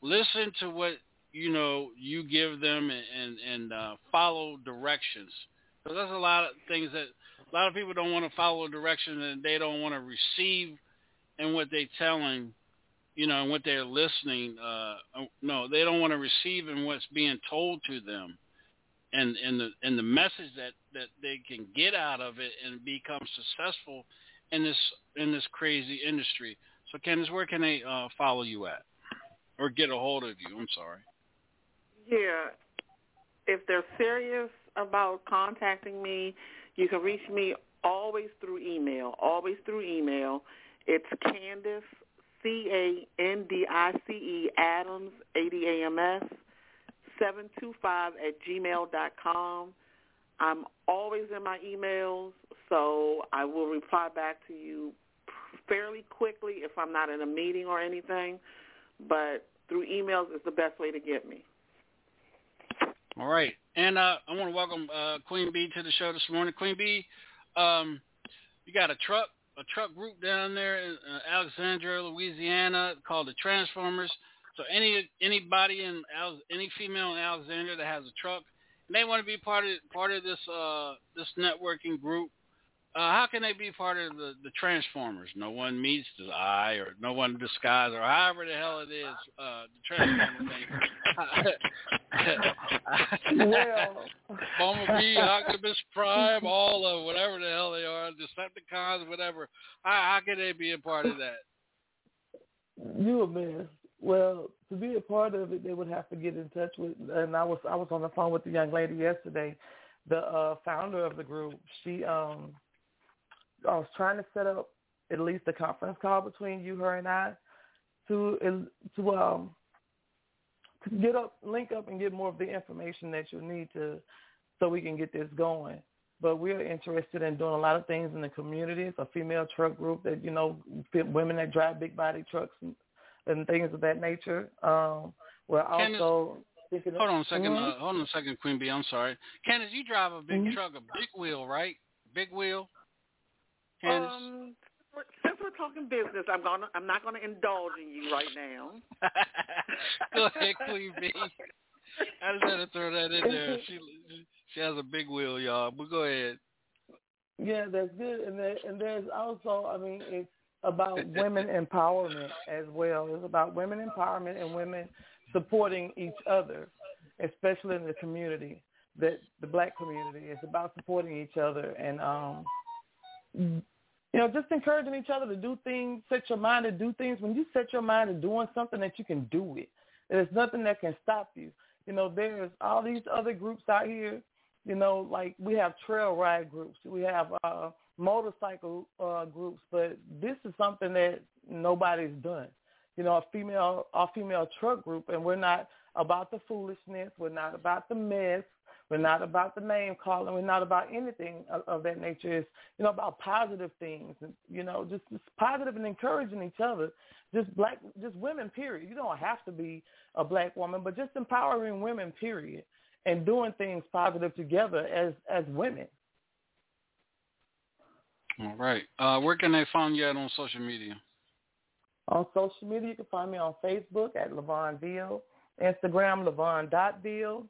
[SPEAKER 4] listen to what, you know, you give them and, and, and uh, follow directions? So there's a lot of things that a lot of people don't want to follow directions and they don't want to receive in what they're telling, you know, and what they're listening. Uh, no, they don't want to receive in what's being told to them and and the and the message that that they can get out of it and become successful in this in this crazy industry. So Candace, where can they uh, follow you at, or get a hold of you? I'm sorry.
[SPEAKER 6] Yeah. If they're serious about contacting me, you can reach me always through email. Always through email. It's Candace C A N D I C E Adams A D A M S seven two five at gmail dot com. I'm always in my emails, so I will reply back to you fairly quickly if I'm not in a meeting or anything. But through emails is the best way to get me.
[SPEAKER 4] All right, and uh, I want to welcome uh, Queen Bee to the show this morning. Queen Bee, um, you got a truck a truck group down there in uh, Alexandria, Louisiana, called the Transformers. So any anybody in any female in Alexandria that has a truck, and they want to be part of part of this uh, this networking group. Uh, how can they be part of the, the Transformers? No one meets the eye, or no one disguise, or however the hell it is. Uh, the Transformer thing.
[SPEAKER 19] well,
[SPEAKER 4] Bumblebee, Optimus Prime, all of whatever the hell they are, Decepticons, whatever. How, how can they be a part of that?
[SPEAKER 19] You a man. Well, to be a part of it, they would have to get in touch with. And I was I was on the phone with the young lady yesterday, the uh, founder of the group. She um, I was trying to set up at least a conference call between you, her, and I, to to um to get up, link up, and get more of the information that you need to, so we can get this going. But we're interested in doing a lot of things in the community. It's a female truck group that you know, women that drive big body trucks and and things of that nature. Um, we're
[SPEAKER 4] Candace,
[SPEAKER 19] also
[SPEAKER 4] hold on a 2nd
[SPEAKER 19] Mhm.
[SPEAKER 4] uh, hold on a second, Queen Bee. I'm sorry, Candace. You drive a big
[SPEAKER 19] Mhm.
[SPEAKER 4] truck, a big wheel, right? Big wheel. Candace.
[SPEAKER 6] Um, since we're talking business, I'm gonna I'm not gonna indulge in you right now.
[SPEAKER 4] Go ahead, Queen Bee. I just had to throw that in there. She she has a big wheel, y'all. But go ahead.
[SPEAKER 19] Yeah, that's good. And there, and there's also, I mean, it's about women empowerment as well. It's about women empowerment and women supporting each other, especially in the community, that the black community. It's about supporting each other and um you know, just encouraging each other to do things, set your mind to do things. When you set your mind to doing something that you can do it, there's nothing that can stop you. You know, there's all these other groups out here. You know, like we have trail ride groups, we have uh, motorcycle uh, groups, but this is something that nobody's done. You know, a female, a female truck group, and we're not about the foolishness. We're not about the mess. We're not about the name calling. We're not about anything of, of that nature. It's you know about positive things, and you know just, just positive and encouraging each other. Just black, just women. Period. You don't have to be a black woman, but just empowering women. Period, and doing things positive together as as women.
[SPEAKER 4] All right. Uh, where can they find you at on social media?
[SPEAKER 19] On social media, you can find me on Facebook at Levon Ville, Instagram Levon.Ville,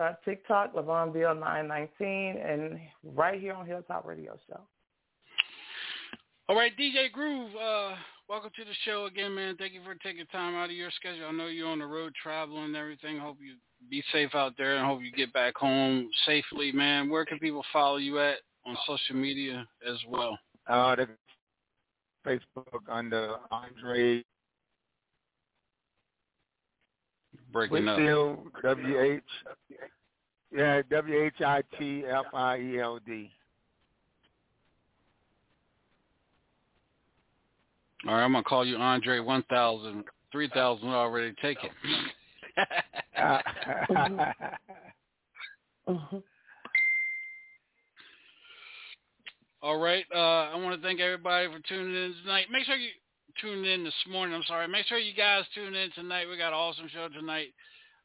[SPEAKER 19] uh, TikTok, LevonVille919, and right here on Hilltop Radio Show.
[SPEAKER 4] All right, DJ Groove, uh, welcome to the show again, man. Thank you for taking time out of your schedule. I know you're on the road traveling and everything. Hope you be safe out there and hope you get back home safely, man. Where can people follow you at on social media as well?
[SPEAKER 18] Uh, the Facebook under Andre
[SPEAKER 4] breaking up.
[SPEAKER 18] Whitfield, W H. Yeah, W H I T F I E L D.
[SPEAKER 4] All right, I'm gonna call you Andre one thousand, three thousand already taken. All right, uh, I want to thank everybody for tuning in tonight. Make sure you tuned in this morning. I'm sorry. Make sure you guys tune in tonight. We got an awesome show tonight,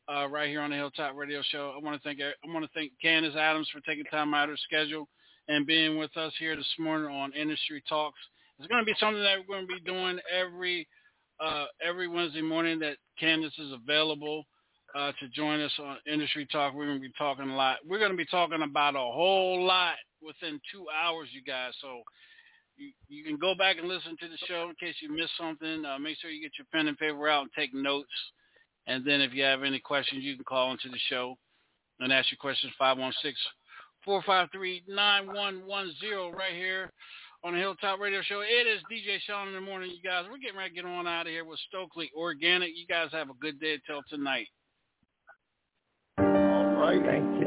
[SPEAKER 4] uh, right here on the Hilltop Radio Show. I want to thank I want to thank Candace Adams for taking time out of her schedule and being with us here this morning on Industry Talks. It's going to be something that we're going to be doing every uh, every Wednesday morning. That Candace is available uh, to join us on Industry Talk. We're going to be talking a lot. We're going to be talking about a whole lot within two hours, you guys. So you, you can go back and listen to the show in case you missed something. Uh, make sure you get your pen and paper out and take notes. And then if you have any questions, you can call into the show and ask your questions 516-453-9110 right here on the Hilltop Radio Show. It is DJ Shaun in the morning, you guys. We're getting ready to get on out of here with Stokley Organic. You guys have a good day until tonight.
[SPEAKER 18] All right.
[SPEAKER 19] Thank you.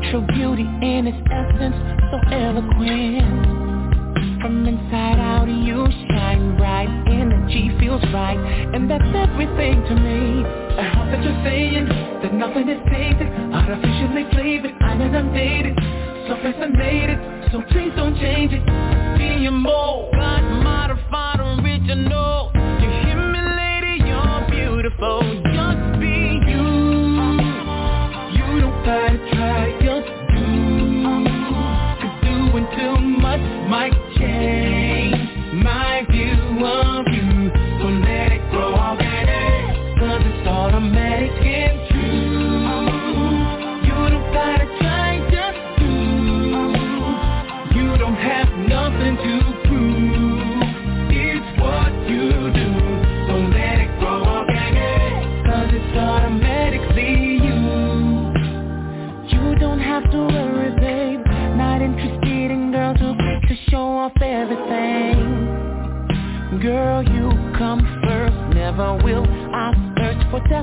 [SPEAKER 22] natural beauty in its essence, so eloquent. From inside out you shine bright. Energy feels right. And that's everything to me. I hope that you're saying That nothing is tainted. Artificially flavored I'm inundated So fascinated. So please don't change it. GMO God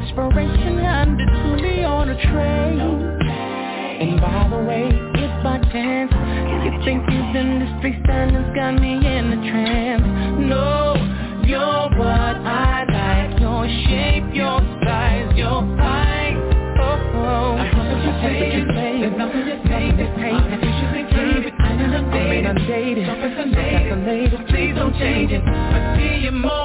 [SPEAKER 22] desperation handed to me on a tray And by the way, if by chance You think these industry standards got me in a trance No, you're what I like Your shape, your size, your height Oh, oh I hope that you're saying There's nothing you're saying that's tainted Officially flavored, I'm inundated I'm inundated, so fascinated Please don't change it I see you more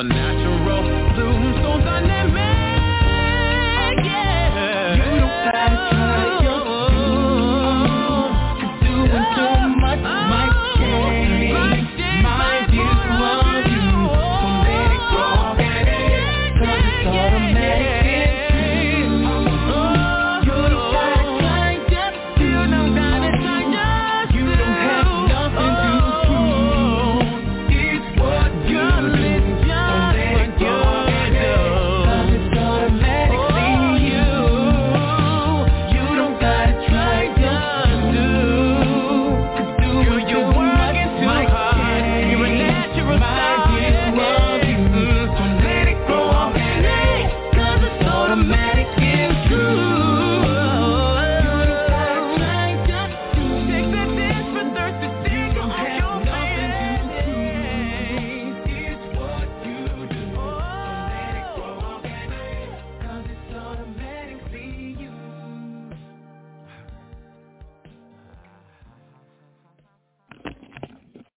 [SPEAKER 22] and